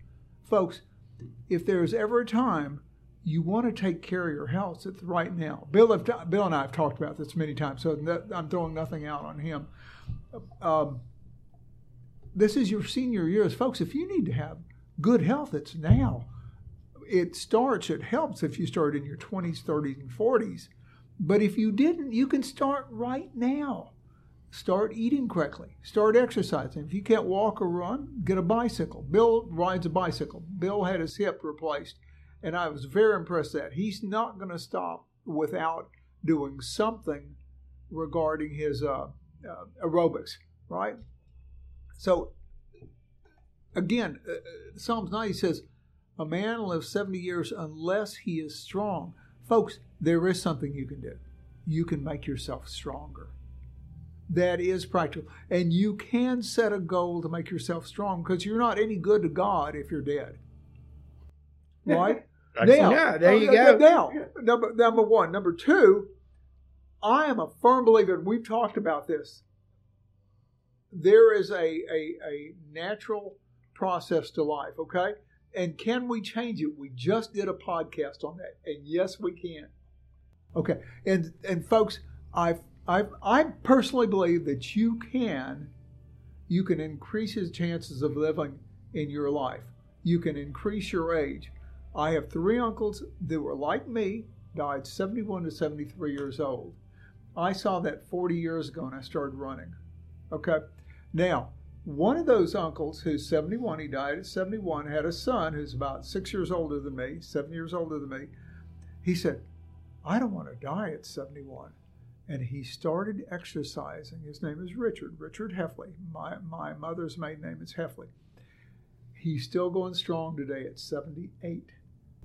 [SPEAKER 4] Folks, if there's ever a time you want to take care of your health, it's right now. Bill, Bill and I have talked about this many times, so I'm throwing nothing out on him. Um, this is your senior years. Folks, if you need to have good health, it's now. It starts, it helps if you start in your 20s, 30s, and 40s but if you didn't, you can start right now. Start eating correctly. Start exercising. If you can't walk or run, get a bicycle. Bill rides a bicycle. Bill had his hip replaced, and I was very impressed that he's not going to stop without doing something regarding his uh, uh, aerobics, right? So, again, uh, uh Psalms 90 says, A man lives 70 years unless he is strong. Folks, there is something you can do. You can make yourself stronger. That is practical. And you can set a goal to make yourself strong because you're not any good to God if you're dead. Right?
[SPEAKER 5] now, yeah, there you go.
[SPEAKER 4] Now, number, number one. Number two, I am a firm believer, and we've talked about this. There is a, a, a natural process to life, okay? And can we change it? We just did a podcast on that, and yes, we can. Okay, and and folks, I I I personally believe that you can you can increase his chances of living in your life. You can increase your age. I have three uncles that were like me, died 71 to 73 years old. I saw that 40 years ago and I started running. Okay. Now, one of those uncles, who's 71, he died at 71, had a son who's about six years older than me, seven years older than me. He said, I don't want to die at 71. And he started exercising. His name is Richard, Richard Heffley. My, my mother's maiden name is Heffley. He's still going strong today at 78.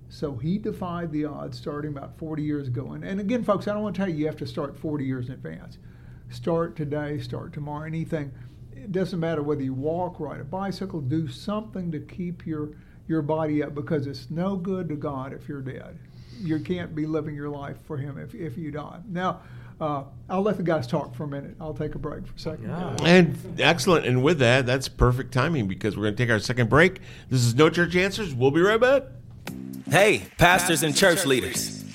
[SPEAKER 4] So he defied the odds starting about 40 years ago. And, and again, folks, I don't want to tell you you have to start 40 years in advance. Start today, start tomorrow, anything. It doesn't matter whether you walk, ride a bicycle, do something to keep your, your body up because it's no good to God if you're dead you can't be living your life for Him if, if you die. Now, uh, I'll let the guys talk for a minute. I'll take a break for a second. Yeah.
[SPEAKER 3] And excellent. And with that, that's perfect timing because we're going to take our second break. This is No Church Answers. We'll be right back.
[SPEAKER 1] Hey, pastors and church leaders.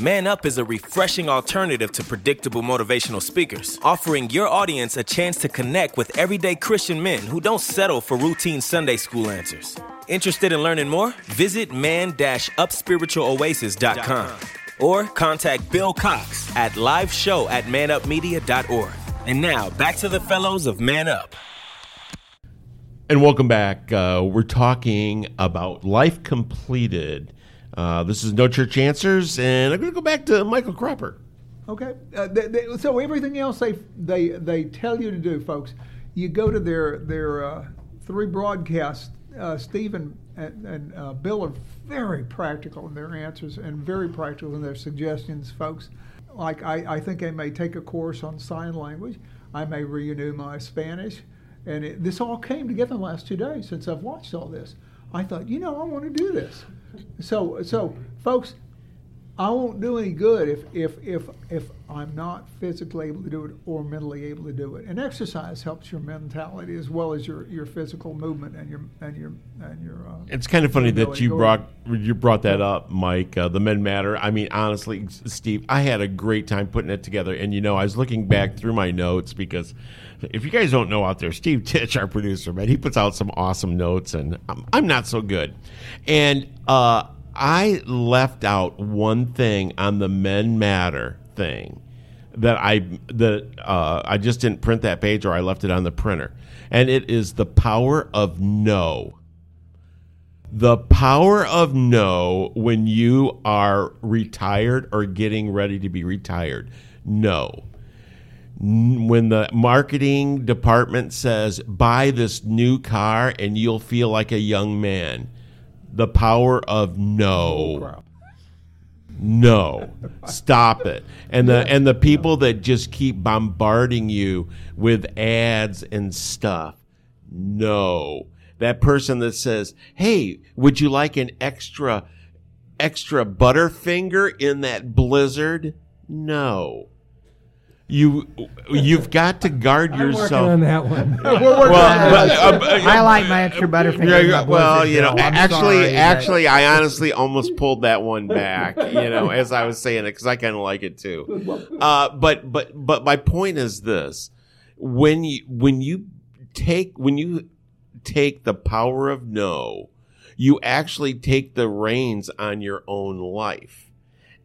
[SPEAKER 1] Man Up is a refreshing alternative to predictable motivational speakers, offering your audience a chance to connect with everyday Christian men who don't settle for routine Sunday school answers. Interested in learning more? Visit man-upspiritualoasis.com or contact Bill Cox at live show at manupmedia.org. And now, back to the fellows of Man Up.
[SPEAKER 3] And welcome back. Uh, we're talking about life completed uh, this is No Church Answers, and I'm going to go back to Michael Cropper.
[SPEAKER 4] Okay. Uh, they, they, so everything else they they they tell you to do, folks, you go to their their uh, three broadcasts. Uh, Stephen and, and uh, Bill are very practical in their answers and very practical in their suggestions, folks. Like I, I think I may take a course on sign language, I may renew my Spanish. And it, this all came together the last two days since I've watched all this. I thought, you know, I want to do this. So, so folks, I won't do any good if, if, if, if I'm not physically able to do it or mentally able to do it. And exercise helps your mentality as well as your, your physical movement and your and your and your. Uh,
[SPEAKER 3] It's kind of funny that you brought you brought that up, Mike. Uh, the men matter. I mean, honestly, Steve, I had a great time putting it together. And you know, I was looking back through my notes because if you guys don't know out there, Steve Titch, our producer, man, he puts out some awesome notes, and I'm, I'm not so good. And uh, I left out one thing on the men matter thing that I that uh, I just didn't print that page or I left it on the printer, and it is the power of no. The power of no when you are retired or getting ready to be retired. No. When the marketing department says, buy this new car and you'll feel like a young man. The power of no. No. Stop it. And the and the people that just keep bombarding you with ads and stuff. No. That person that says, "Hey, would you like an extra extra butterfinger in that blizzard?" No. You you've got to guard
[SPEAKER 2] I'm
[SPEAKER 3] yourself.
[SPEAKER 2] on that one.
[SPEAKER 3] Well, but, uh,
[SPEAKER 5] I like my extra butterfinger.
[SPEAKER 3] yeah,
[SPEAKER 5] in
[SPEAKER 3] yeah,
[SPEAKER 5] my
[SPEAKER 3] well, you know,
[SPEAKER 5] I'm
[SPEAKER 3] actually,
[SPEAKER 5] sorry, but-
[SPEAKER 3] actually, I honestly almost pulled that one back. You know, as I was saying it because I kind of like it too. Uh, but but but my point is this: when you when you take when you take the power of no, you actually take the reins on your own life.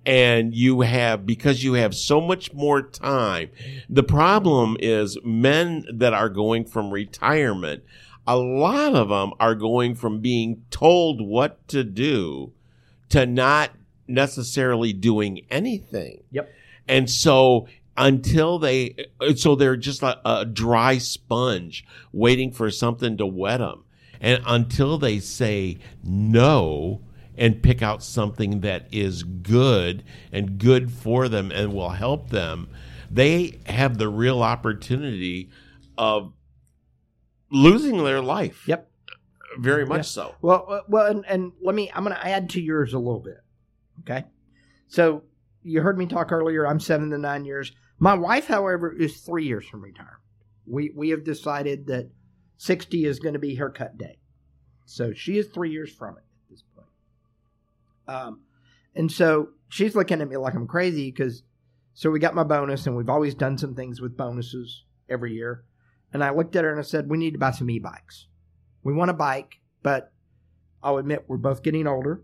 [SPEAKER 3] And you have, because you have so much more time. The problem is men that are going from retirement, a lot of them are going from being told what to do to not necessarily doing anything.
[SPEAKER 5] Yep.
[SPEAKER 3] And so until they, so they're just a, a dry sponge waiting for something to wet them. And until they say no and pick out something that is good and good for them and will help them, they have the real opportunity of losing their life.
[SPEAKER 5] Yep.
[SPEAKER 3] Very much
[SPEAKER 5] Yeah.
[SPEAKER 3] so.
[SPEAKER 5] Well, uh, well, and, and let me. I'm going to add to yours a little bit. Okay. So you heard me talk earlier. I'm seven to nine years. My wife, however, is three years from retirement. We we have decided that sixty is going to be her cut date. So she is three years from it at this point. Um, and so she's looking at me like I'm crazy because. So we got my bonus, and we've always done some things with bonuses every year. And I looked at her and I said, "We need to buy some e-bikes." We want a bike, but I'll admit we're both getting older,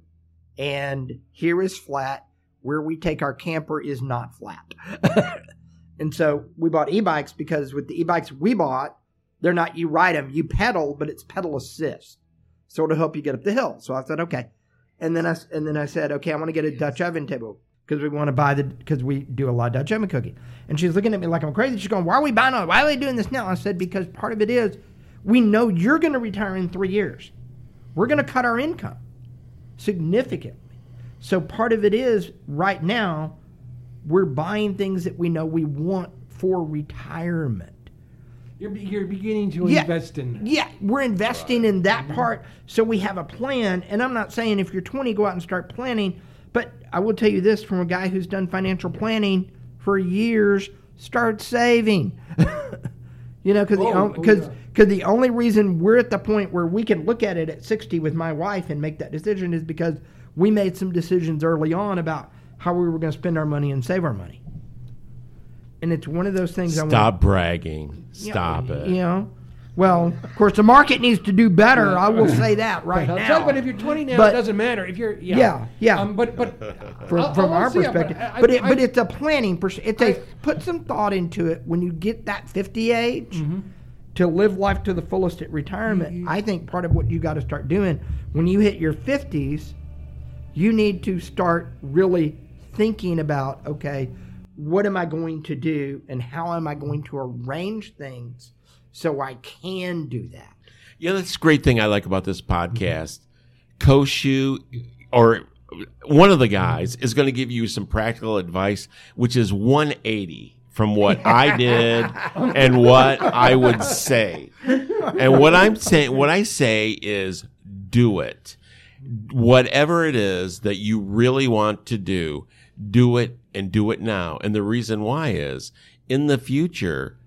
[SPEAKER 5] and here is flat. Where we take our camper is not flat. and so we bought e bikes because with the e bikes we bought, they're not you ride them, you pedal, but it's pedal assist. So it'll help you get up the hill. So I said, okay. And then I, and then I said, okay, I want to get a Dutch oven table because we want to buy the, because we do a lot of Dutch oven cooking. And she's looking at me like I'm crazy. She's going, why are we buying all, why are they doing this now? I said, because part of it is we know you're going to retire in three years. We're going to cut our income significantly. So part of it is right now we're buying things that we know we want for retirement.
[SPEAKER 2] You're, you're beginning to
[SPEAKER 5] Yeah.
[SPEAKER 2] invest in that.
[SPEAKER 5] Yeah, we're investing in that mm-hmm. part so we have a plan. And I'm not saying if you're 20 go out and start planning, but I will tell you this from a guy who's done financial planning for years, start saving. you know, because the,
[SPEAKER 2] Oh,
[SPEAKER 5] on-
[SPEAKER 2] oh,
[SPEAKER 5] cause, the only reason we're at the point where we can look at it at 60 with my wife and make that decision is because we made some decisions early on about how we were going to spend our money and save our money. And it's one of those things I
[SPEAKER 3] Stop bragging.
[SPEAKER 5] Yeah,
[SPEAKER 3] Stop it.
[SPEAKER 5] You know, well, of course, the market needs to do better. I will say that right
[SPEAKER 2] I'll
[SPEAKER 5] now.
[SPEAKER 2] tell but if you're 20 now,
[SPEAKER 5] But-
[SPEAKER 2] it doesn't matter. If you're yeah,
[SPEAKER 5] Yeah, yeah.
[SPEAKER 2] Um, but but
[SPEAKER 5] from,
[SPEAKER 2] I'll-
[SPEAKER 5] from
[SPEAKER 2] I'll
[SPEAKER 5] our
[SPEAKER 2] see it,
[SPEAKER 5] perspective,
[SPEAKER 2] I-
[SPEAKER 5] but it,
[SPEAKER 2] I-
[SPEAKER 5] but it's a planning. Pers- it's a
[SPEAKER 2] I-
[SPEAKER 5] put some thought into it when you get that 50 age
[SPEAKER 2] Mm-hmm.
[SPEAKER 5] to live life to the fullest at retirement. I think part of what you got to start doing when you hit your 50s, you need to start really thinking about okay, what am I going to do and how am I going to arrange things so I can do that.
[SPEAKER 3] Yeah, that's a great thing I like about this podcast. Koshu or one of the guys is going to give you some practical advice, which is 180 from what I did and what I would say. And what I'm saying, what I say is do it. Whatever it is that you really want to do, do it and do it now. And the reason why is in the future,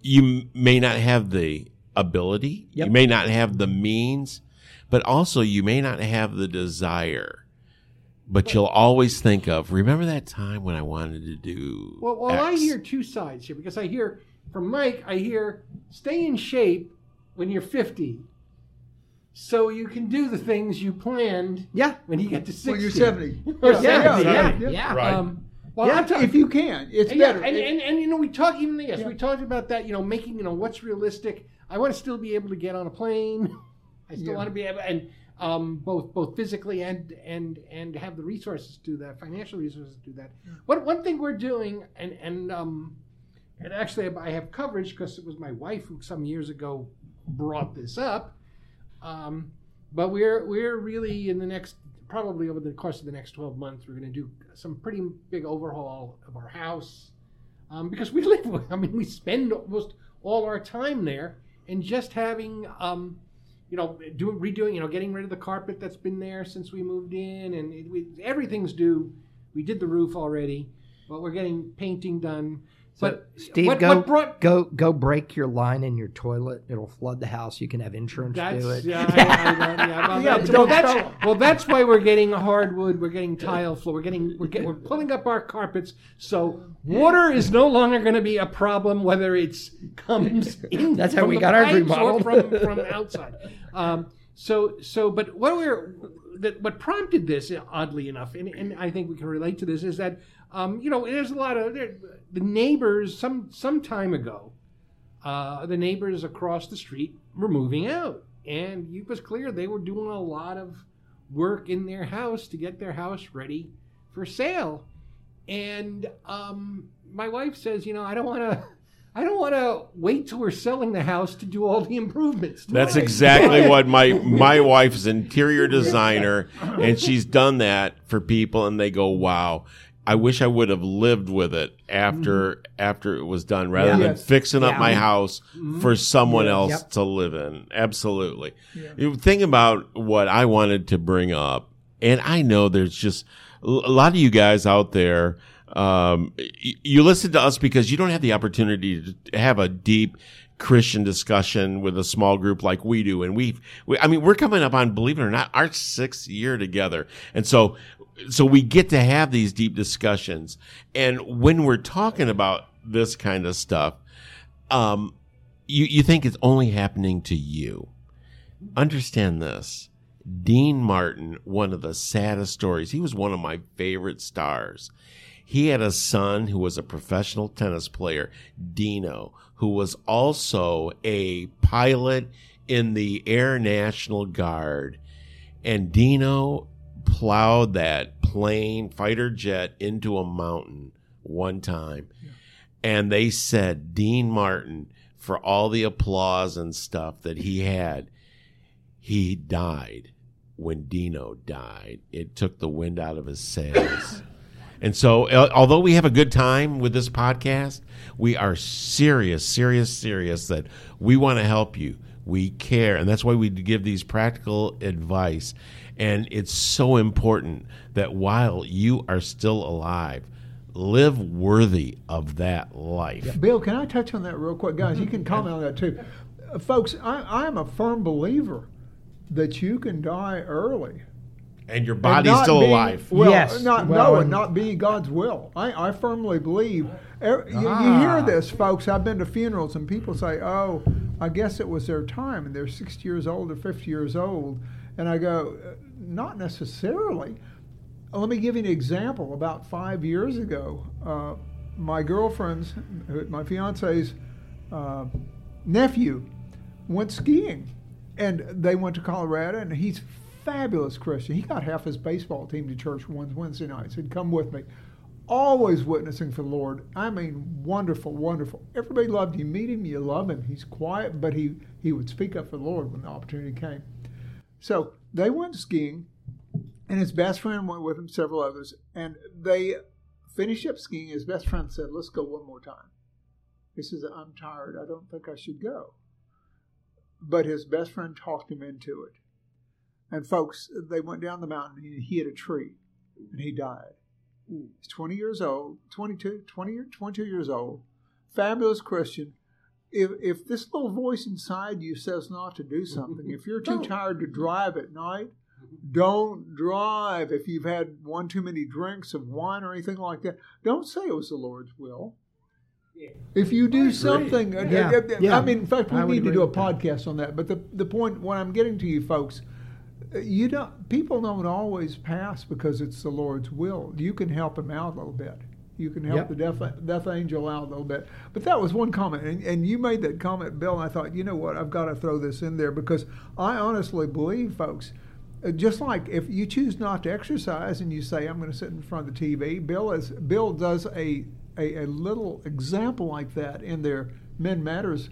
[SPEAKER 3] you may not have the ability,
[SPEAKER 5] Yep.
[SPEAKER 3] you may not have the means, but also you may not have the desire. But you'll always think of, remember that time when I wanted to do.
[SPEAKER 2] Well, well, I hear two sides here because I hear from Mike, I hear stay in shape when you're 50, so you can do the things you planned
[SPEAKER 5] Yeah.
[SPEAKER 2] when you get to 60.
[SPEAKER 4] When you're 70.
[SPEAKER 2] Or
[SPEAKER 4] Yeah,
[SPEAKER 2] 70,
[SPEAKER 5] Yeah.
[SPEAKER 2] yeah.
[SPEAKER 5] Yeah. yeah.
[SPEAKER 3] Right.
[SPEAKER 2] Um, well,
[SPEAKER 5] Yeah,
[SPEAKER 2] I'm talking,
[SPEAKER 4] If you can, it's
[SPEAKER 2] yeah,
[SPEAKER 4] better.
[SPEAKER 2] and,
[SPEAKER 4] It-
[SPEAKER 2] and, and you know we talk even yes
[SPEAKER 4] Yeah.
[SPEAKER 2] we talked about that you know making you know what's realistic. I want to still be able to get on a plane. I still
[SPEAKER 4] Yeah.
[SPEAKER 2] want to be able and um, both both physically and and and have the resources to do that, financial resources to do that. One one thing we're doing and and um, and actually I have coverage because it was my wife who some years ago brought this up. Um, but we're we're really in the next probably over the course of the next 12 months we're going to do some pretty big overhaul of our house. Um, because we live i mean we spend almost all our time there and just having um, you know doing redoing you know getting rid of the carpet that's been there since we moved in and it, we, everything's due. We did the roof already but we're getting painting done
[SPEAKER 5] So,
[SPEAKER 2] but
[SPEAKER 5] Steve,
[SPEAKER 2] what,
[SPEAKER 5] go
[SPEAKER 2] what brought
[SPEAKER 5] go go break your line in your toilet. It'll flood the house. You can have insurance
[SPEAKER 2] That's
[SPEAKER 5] do it.
[SPEAKER 2] yeah, I, I, yeah, well,
[SPEAKER 4] Yeah,
[SPEAKER 2] that's, well, that's well, that's why we're getting hardwood. We're getting tile floor. We're getting we're get, we're pulling up our carpets. So water is no longer going to be a problem, whether it's comes in.
[SPEAKER 5] That's how we
[SPEAKER 2] the
[SPEAKER 5] got our
[SPEAKER 2] pipes or
[SPEAKER 5] remodeled.
[SPEAKER 2] from from outside. Um, so so, but what we're that what prompted this, oddly enough, and, and I think we can relate to this, is that um, you know there's a lot of there, the neighbors some some time ago uh, the neighbors across the street were moving out, and it was clear they were doing a lot of work in their house to get their house ready for sale. And um, my wife says, you know, I don't want to. I don't want to wait till we're selling the house to do all the improvements.
[SPEAKER 3] That's
[SPEAKER 2] it."
[SPEAKER 3] exactly what my my wife's interior designer, and she's done that for people, and they go, "Wow." I wish I would have lived with it after after it was done, rather
[SPEAKER 5] Yeah.
[SPEAKER 3] than
[SPEAKER 4] Yes.
[SPEAKER 3] fixing up my house for someone
[SPEAKER 4] Yeah.
[SPEAKER 3] else
[SPEAKER 5] Yep.
[SPEAKER 3] to live in. Absolutely.
[SPEAKER 4] Yeah.
[SPEAKER 3] You think about what I wanted to bring up, and I know there's just a lot of you guys out there. Um, you listen to us because you don't have the opportunity to have a deep Christian discussion with a small group like we do, and we've, we, I mean, we're coming up on, believe it or not, our sixth year together, and so, so we get to have these deep discussions, and when we're talking about this kind of stuff, um, you you think it's only happening to you. Understand this. Dean Martin, one of the saddest stories. He was one of my favorite stars. He had a son who was a professional tennis player, Dino, who was also a pilot in the Air National Guard. And Dino plowed that plane, fighter jet, into a mountain one time. And they said, Dean Martin, for all the applause and stuff that he had, he died when Dino died. It took the wind out of his sails. And so, uh, although we have a good time with this podcast, we are serious, serious, serious that we want to help you. We care. And that's why we give these practical advice. And it's so important that while you are still alive, live worthy of that life.
[SPEAKER 4] Bill, can I touch on that real quick? Guys, you can comment on that too. Uh, folks, I, I am a firm believer that you can die early.
[SPEAKER 3] And your body's
[SPEAKER 4] not
[SPEAKER 3] still
[SPEAKER 4] being-
[SPEAKER 3] alive.
[SPEAKER 4] Well,
[SPEAKER 5] Yes.
[SPEAKER 4] not
[SPEAKER 5] Well,
[SPEAKER 4] no, and
[SPEAKER 5] and-
[SPEAKER 4] not being God's will. I, I firmly believe. er- You, you
[SPEAKER 5] Ah.
[SPEAKER 4] hear this, folks. I've been to funerals, and people say, "Oh, I guess it was their time, and they're 60 years old or 50 years old," and I go, "Uh, "Not necessarily." Let me give you an example. About five years ago, uh, my girlfriend's, my fiance's uh, nephew, went skiing, and they went to Colorado, and he's fabulous Christian. He got half his baseball team to church one Wednesday night. Said, "Come with me." Always witnessing for the Lord. I mean, wonderful, wonderful. Everybody loved him. You meet him, you love him. He's quiet, but he he would speak up for the Lord when the opportunity came. So they went skiing, and his best friend went with him, several others, and they finished up skiing. His best friend said, "Let's go one more time." He says, I'm tired. I don't think I should go. But his best friend talked him into it. And folks, they went down the mountain and he hit a tree and he died. He's 20 years old, 22, 20, 22 years old, fabulous Christian. If, if this little voice inside you says not to do something, if you're too tired to drive at night, don't drive. If you've had one too many drinks of wine or anything like that, don't say it was the Lord's will. If you do something,
[SPEAKER 5] Yeah,
[SPEAKER 4] uh,
[SPEAKER 5] yeah.
[SPEAKER 4] I mean, in fact, we
[SPEAKER 5] I
[SPEAKER 4] need to do a
[SPEAKER 5] with that.
[SPEAKER 4] podcast on that. But the the point, what I'm getting to you folks, uh, you don't. People don't always pass because it's the Lord's will. You can help them out a little bit. You can help
[SPEAKER 5] Yep.
[SPEAKER 4] the death death angel out a little bit. But that was one comment, and, and you made that comment, Bill. And I thought, you know what, I've got to throw this in there because I honestly believe, folks. uh, Just like if you choose not to exercise and you say I'm going to sit in front of the TV, Bill is Bill does a, a a little example like that in their Men Matters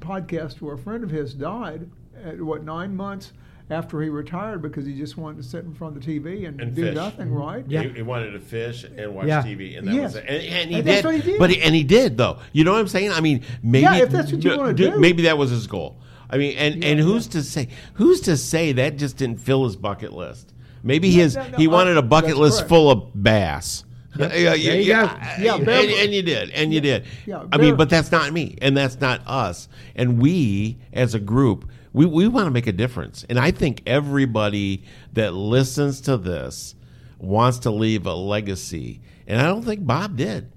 [SPEAKER 4] podcast where a friend of his died at what nine months after he retired because he just wanted to sit in front of the TV and,
[SPEAKER 3] And
[SPEAKER 4] do
[SPEAKER 3] fish.
[SPEAKER 4] nothing, mm-hmm. right?
[SPEAKER 5] Yeah.
[SPEAKER 3] He, he wanted to fish and watch
[SPEAKER 5] Yeah.
[SPEAKER 3] TV, and that
[SPEAKER 4] Yes.
[SPEAKER 3] was it. And, and he
[SPEAKER 4] And
[SPEAKER 3] did,
[SPEAKER 4] that's what he did.
[SPEAKER 3] But he, and he did though. You know what I'm saying? I mean, maybe
[SPEAKER 4] Yeah, if that's what you wanna do.
[SPEAKER 3] maybe that was his goal. I mean, and, and
[SPEAKER 4] Yeah,
[SPEAKER 3] who's to say? Who's to say that just didn't fill his bucket list? Maybe
[SPEAKER 4] Yeah,
[SPEAKER 3] his
[SPEAKER 4] no, no,
[SPEAKER 3] he wanted a bucket list
[SPEAKER 4] correct.
[SPEAKER 3] full of bass. Yeah, yeah,
[SPEAKER 5] There
[SPEAKER 3] yeah.
[SPEAKER 4] Yeah,
[SPEAKER 3] and, and you did, and you did.
[SPEAKER 4] yeah,
[SPEAKER 3] I mean, but that's not me, and that's not us. And we, as a group, we, we want to make a difference. And I think everybody that listens to this wants to leave a legacy. And I don't think Bob did.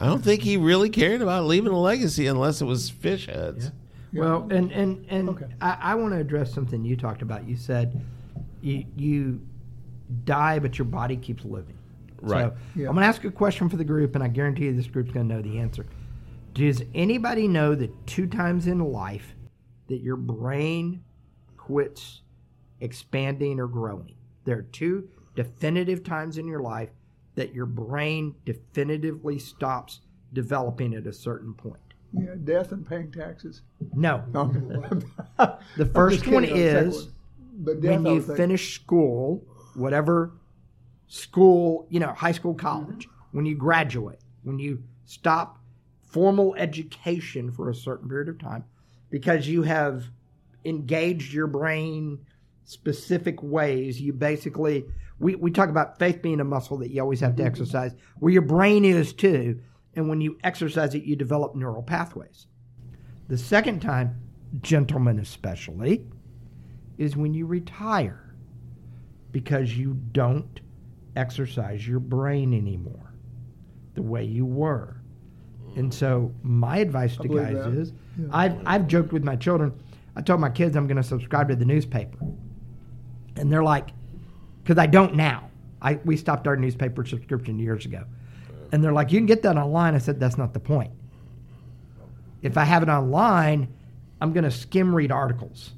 [SPEAKER 3] I don't think he really cared about leaving a legacy unless it was fish heads.
[SPEAKER 5] Well, and and and
[SPEAKER 4] Okay.
[SPEAKER 5] I, I want to address something you talked about. You said you you die, but your body keeps living.
[SPEAKER 3] Right.
[SPEAKER 5] So
[SPEAKER 4] Yeah.
[SPEAKER 5] I'm going to ask a question for the group, and I guarantee you this group's going to know the answer. Does anybody know that two times in life that your brain quits expanding or growing? There are two definitive times in your life that your brain definitively stops developing at a certain point.
[SPEAKER 4] Yeah, death and paying taxes.
[SPEAKER 5] No,
[SPEAKER 4] No.
[SPEAKER 5] The first one is when you finish school, whatever school, you know, high school, college, mm-hmm. when you graduate, when you stop formal education for a certain period of time because you have engaged your brain specific ways, you basically we, we talk about faith being a muscle that you always have to mm-hmm. exercise, where your brain is too. And when you exercise it, you develop neural pathways. The second time, gentlemen especially, is when you retire because you don't exercise your brain anymore the way you were. And so my advice to guys
[SPEAKER 4] that.
[SPEAKER 5] is
[SPEAKER 4] Yeah.
[SPEAKER 5] I've, I've joked with my children. I told my kids I'm going to subscribe to the newspaper. And they're like, because I don't now. I, we stopped our newspaper subscription years ago. And they're like, you can get that online. I said, that's not the point. If I have it online, I'm going to skim read articles.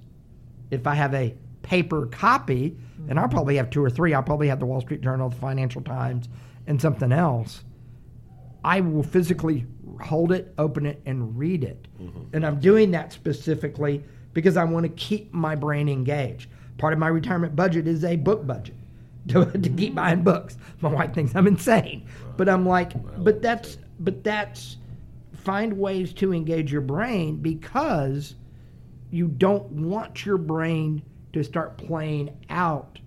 [SPEAKER 5] If I have a paper copy, and I'll probably have two or three, I'll probably have the Wall Street Journal, the Financial Times, and something else. I will physically hold it, open it, and read it. Mm-hmm. And I'm doing that specifically because I want to keep my brain engaged. Part of my retirement budget is a book budget to, to keep buying books. My wife thinks I'm insane, but I'm like, but that's but that's find ways to engage your brain because you don't want your brain to start playing out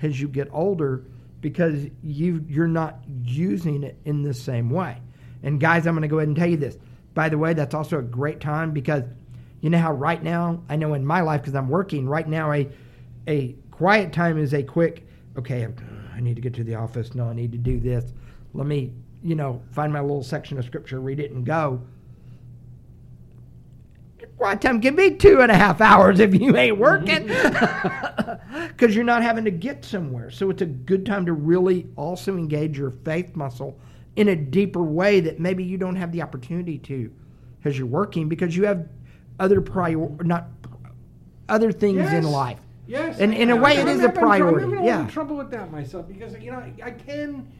[SPEAKER 5] as you get older because you you're not using it in the same way. And guys, I'm going to go ahead and tell you this. By the way, that's also a great time because you know how right now, I know in my life because I'm working right now a a quiet time is a quick okay, I'm, need to get to the office. No, I need to do this. Let me, you know, find my little section of scripture, read it and go. Quiet time can be two and a half hours if you ain't working because you're not having to get somewhere. So it's a good time to really also engage your faith muscle in a deeper way that maybe you don't have the opportunity to as you're working because you have other prior not other things in life.
[SPEAKER 2] Yes,
[SPEAKER 5] And in a way, it is I'm a
[SPEAKER 2] having trou-
[SPEAKER 5] priority,
[SPEAKER 2] I'm having
[SPEAKER 5] yeah.
[SPEAKER 2] little trouble with that myself because you know I, I can,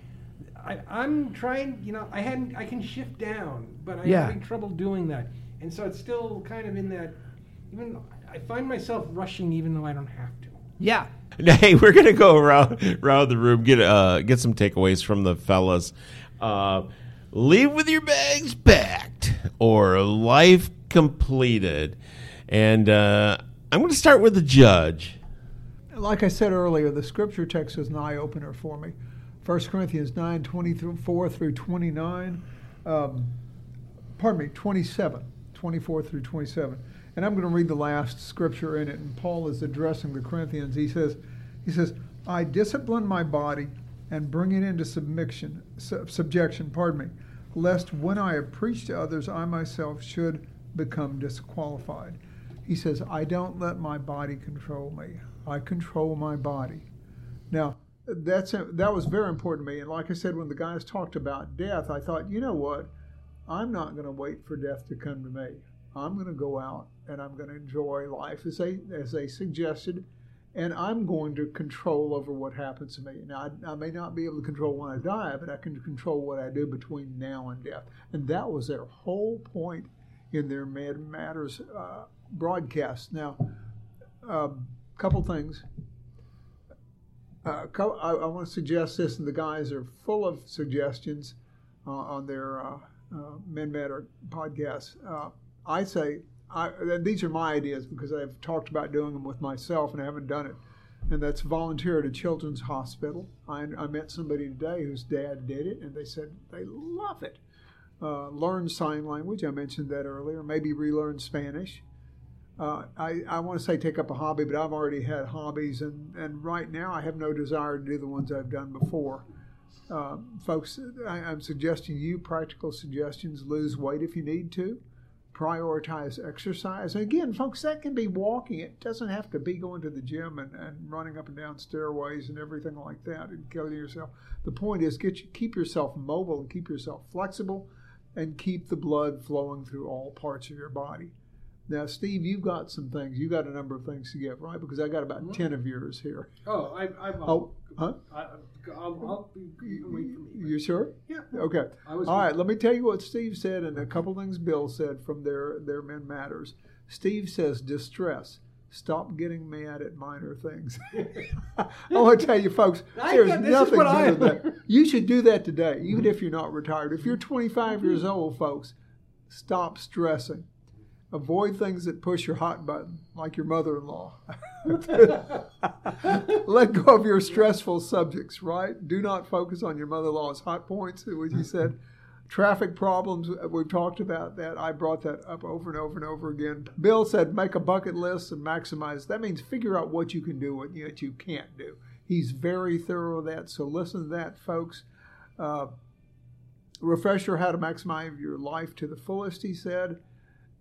[SPEAKER 2] I, I'm trying. You know, I hadn't. I can shift down, but I'm
[SPEAKER 5] Yeah.
[SPEAKER 2] having trouble doing that, and so it's still kind of in that. Even I find myself rushing, even though I don't have to.
[SPEAKER 5] Yeah.
[SPEAKER 3] Hey, we're gonna go around around the room get uh get some takeaways from the fellas. Uh, leave with your bags packed. or life completed. And uh, I'm going to start with the judge.
[SPEAKER 4] Like I said earlier, the scripture text is an eye opener for me. 1 Corinthians 9 24 through 29. Um, pardon me, 27, 24 through 27. And I'm going to read the last scripture in it. And Paul is addressing the Corinthians. He says, he says, I discipline my body and bring it into submission, subjection, pardon me, lest when I have preached to others, I myself should become disqualified. He says, I don't let my body control me. I control my body. Now, that's that was very important to me. And like I said, when the guys talked about death, I thought, you know what? I'm not going to wait for death to come to me. I'm going to go out and I'm going to enjoy life as they as they suggested, and I'm going to control over what happens to me. Now, I, I, may not be able to control when I die, but I can control what I do between now and death. And that was their whole point in their Mad Matters uh, broadcast. Now, a um, couple things. Uh, I, I want to suggest this, and the guys are full of suggestions uh, on their uh, uh, Men Matter podcast. Uh, I say I, these are my ideas because I've talked about doing them with myself and I haven't done it. And that's volunteer at a children's hospital. I, I met somebody today whose dad did it, and they said they love it. Uh, learn sign language. I mentioned that earlier. Maybe relearn Spanish. Uh, I, I want to say take up a hobby, but I've already had hobbies, and, and right now I have no desire to do the ones I've done before. Uh, folks, I, I'm suggesting you practical suggestions lose weight if you need to prioritize exercise. Again, folks, that can be walking. It doesn't have to be going to the gym and, and running up and down stairways and everything like that and killing yourself. The point is get you, keep yourself mobile and keep yourself flexible and keep the blood flowing through all parts of your body. Now, Steve, you've got some things. You've got a number of things to give, right? Because I got about mm-hmm. 10 of yours here.
[SPEAKER 2] Oh, I, I'm.
[SPEAKER 4] Oh, huh?
[SPEAKER 2] I, I'll, I'll be, wait for me.
[SPEAKER 4] You sure?
[SPEAKER 2] Yeah.
[SPEAKER 4] Okay. All right. Let me tell you what Steve said and a couple things Bill said from their their Men Matters. Steve says distress. Stop getting mad at minor things. I want to tell you, folks, there's nothing better than that. You should do that today, even if you're not retired. If you're 25 years old, folks, stop stressing. Avoid things that push your hot button, like your mother in law. Let go of your stressful subjects, right? Do not focus on your mother in law's hot points, which he said. Traffic problems, we've talked about that. I brought that up over and over and over again. Bill said make a bucket list and maximize. That means figure out what you can do, and what you can't do. He's very thorough with that, so listen to that, folks. Uh, refresher how to maximize your life to the fullest, he said.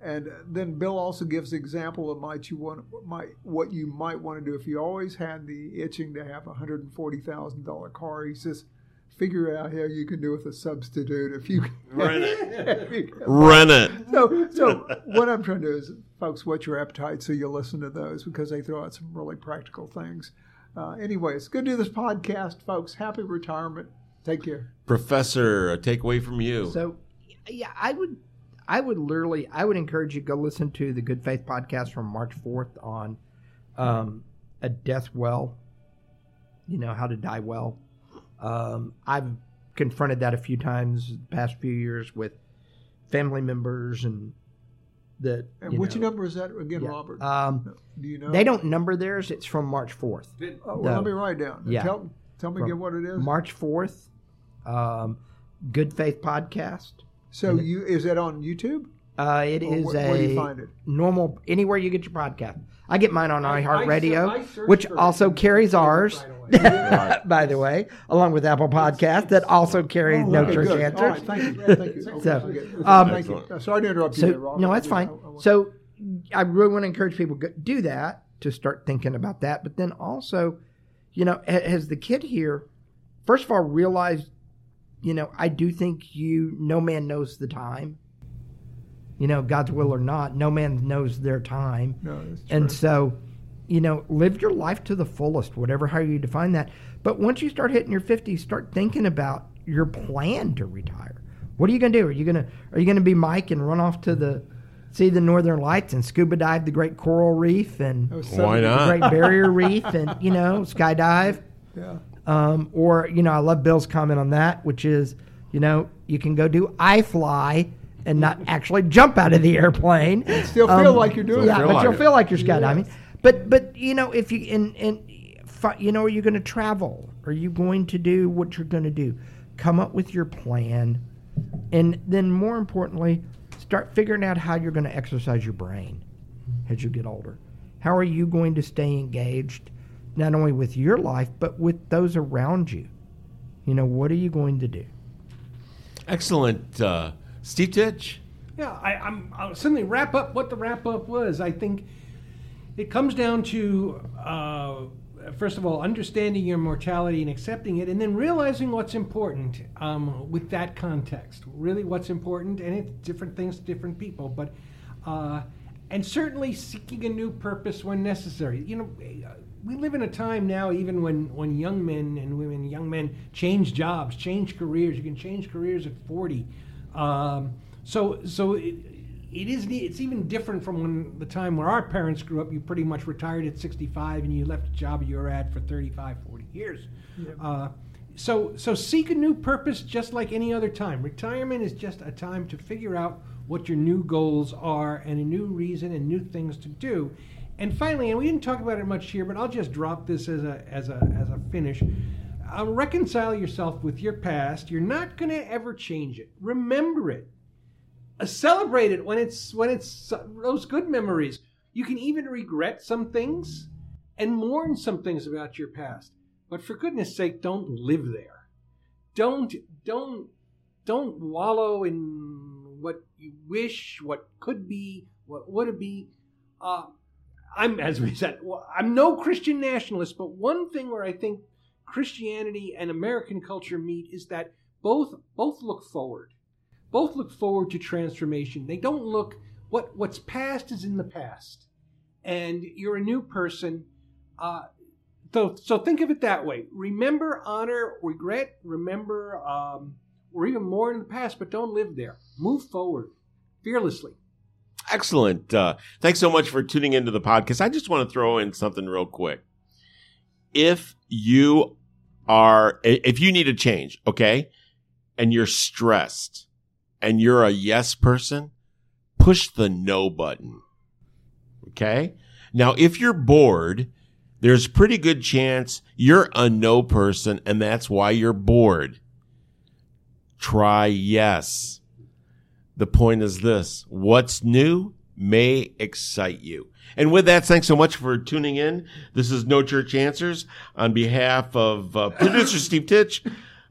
[SPEAKER 4] And then Bill also gives example of might you want might what you might want to do if you always had the itching to have a hundred and forty thousand dollar car. He says, figure out how you can do with a substitute if you
[SPEAKER 3] rent it. rent it.
[SPEAKER 4] So, so what I'm trying to do is, folks, what's your appetite so you'll listen to those because they throw out some really practical things. Uh, anyway, it's good to do this podcast, folks. Happy retirement. Take care,
[SPEAKER 3] Professor. A takeaway from you.
[SPEAKER 5] So, yeah, I would I would literally, I would encourage you to go listen to the Good Faith podcast from March 4th on um, a death well, you know, how to die well. Um, I've confronted that a few times the past few years with family members and that.
[SPEAKER 4] And which know, number is that again, yeah. Robert?
[SPEAKER 5] Um, do you know? They don't number theirs. It's from March 4th.
[SPEAKER 4] Oh, well, let me write down. Yeah. Tell, tell me again what it is.
[SPEAKER 5] March 4th, um, Good Faith Podcast.
[SPEAKER 4] So you is that on YouTube?
[SPEAKER 5] Uh, it or is wh- a you find it? normal anywhere you get your podcast. I get mine on iHeartRadio, which also carries ours, by the way, along with Apple Podcast that also carries oh, No okay, Church good. Answers.
[SPEAKER 4] Right, thank you. thank you. so, um, thank you. Sorry to interrupt
[SPEAKER 5] so,
[SPEAKER 4] you, there, Rob.
[SPEAKER 5] No, that's fine. So I really want to encourage people to do that to start thinking about that, but then also, you know, has the kid here, first of all, realized you know, I do think you, no man knows the time. You know, God's will or not, no man knows their time.
[SPEAKER 4] No,
[SPEAKER 5] and so, you know, live your life to the fullest, whatever how you define that. But once you start hitting your 50s, start thinking about your plan to retire. What are you going to do? Are you going to are you going to be Mike and run off to the see the northern lights and scuba dive the great coral reef and
[SPEAKER 3] why not
[SPEAKER 5] the great barrier reef and you know skydive?
[SPEAKER 4] Yeah.
[SPEAKER 5] Um, or, you know, I love Bill's comment on that, which is, you know, you can go do I fly and not actually jump out of the airplane. Um,
[SPEAKER 4] still feel like you're doing
[SPEAKER 5] yeah,
[SPEAKER 3] it.
[SPEAKER 5] but
[SPEAKER 3] Feel
[SPEAKER 5] you'll
[SPEAKER 3] like
[SPEAKER 5] feel like you're skydiving. But but you know if you and and you know are you going to travel? Are you going to do what you're going to do? Come up with your plan, and then more importantly, start figuring out how you're going to exercise your brain as you get older. How are you going to stay engaged, not only with your life but with those around you? You know what are you going to do?
[SPEAKER 3] Excellent. Uh, Steve Titch?
[SPEAKER 2] Yeah, I, I'm, I'll suddenly wrap up what the wrap up was. I think it comes down to, uh, first of all, understanding your mortality and accepting it, and then realizing what's important um, with that context. Really, what's important, and it's different things to different people, but. Uh, and certainly seeking a new purpose when necessary. You know, we live in a time now, even when, when young men and women, young men change jobs, change careers. You can change careers at 40. Um, so so it, it is it's even different from when the time where our parents grew up. You pretty much retired at 65 and you left a job you were at for 35, 40 years. Uh, so so seek a new purpose just like any other time. Retirement is just a time to figure out what your new goals are and a new reason and new things to do. And finally, and we didn't talk about it much here, but I'll just drop this as a as a as a finish. Uh, reconcile yourself with your past. You're not going to ever change it. Remember it. Uh, celebrate it when it's when it's uh, those good memories. You can even regret some things and mourn some things about your past. But for goodness sake, don't live there. Don't don't don't wallow in what you wish, what could be, what would be. Uh, I'm, as we said, I'm no Christian nationalist, but one thing where I think Christianity and American culture meet is that both both look forward, both look forward to transformation. They don't look what what's past is in the past, and you're a new person. Uh, so so think of it that way. Remember, honor, regret. Remember, um, or even more in the past, but don't live there. Move forward fearlessly.
[SPEAKER 3] Excellent. Uh, thanks so much for tuning into the podcast. I just want to throw in something real quick. If you are, if you need a change, okay, and you're stressed and you're a yes person, push the no button. Okay. Now, if you're bored, there's pretty good chance you're a no person and that's why you're bored. Try yes. The point is this what's new may excite you. And with that, thanks so much for tuning in. This is No Church Answers on behalf of uh, producer Steve Titch,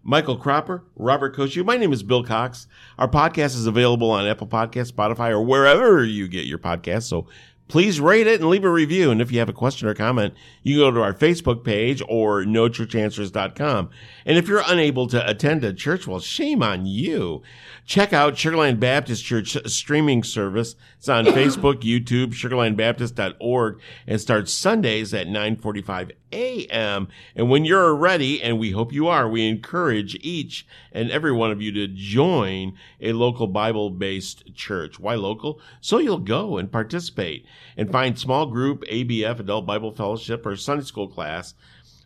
[SPEAKER 3] Michael Cropper, Robert Koshu. My name is Bill Cox. Our podcast is available on Apple Podcasts, Spotify, or wherever you get your podcasts. So please rate it and leave a review. And if you have a question or comment, you can go to our Facebook page or nochurchanswers.com. And if you're unable to attend a church, well, shame on you. Check out Sugar Land Baptist Church streaming service. It's on Facebook, YouTube, sugarlandbaptist.org, and starts Sundays at 9:45 a.m. And when you're ready, and we hope you are, we encourage each and every one of you to join a local Bible-based church. Why local? So you'll go and participate and find small group ABF, Adult Bible Fellowship, or Sunday school class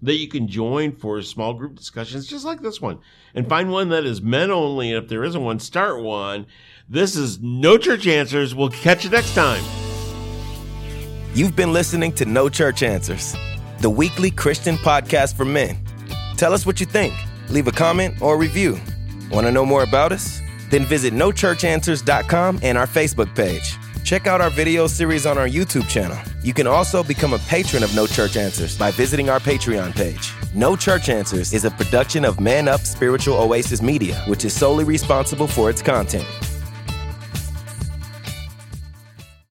[SPEAKER 3] that you can join for small group discussions just like this one. And find one that is men only. And if there isn't one, start one. This is No Church Answers. We'll catch you next time.
[SPEAKER 1] You've been listening to No Church Answers, the weekly Christian podcast for men. Tell us what you think. Leave a comment or a review. Want to know more about us? Then visit nochurchanswers.com and our Facebook page. Check out our video series on our YouTube channel. You can also become a patron of No Church Answers by visiting our Patreon page. No Church Answers is a production of Man Up Spiritual Oasis Media, which is solely responsible for its content.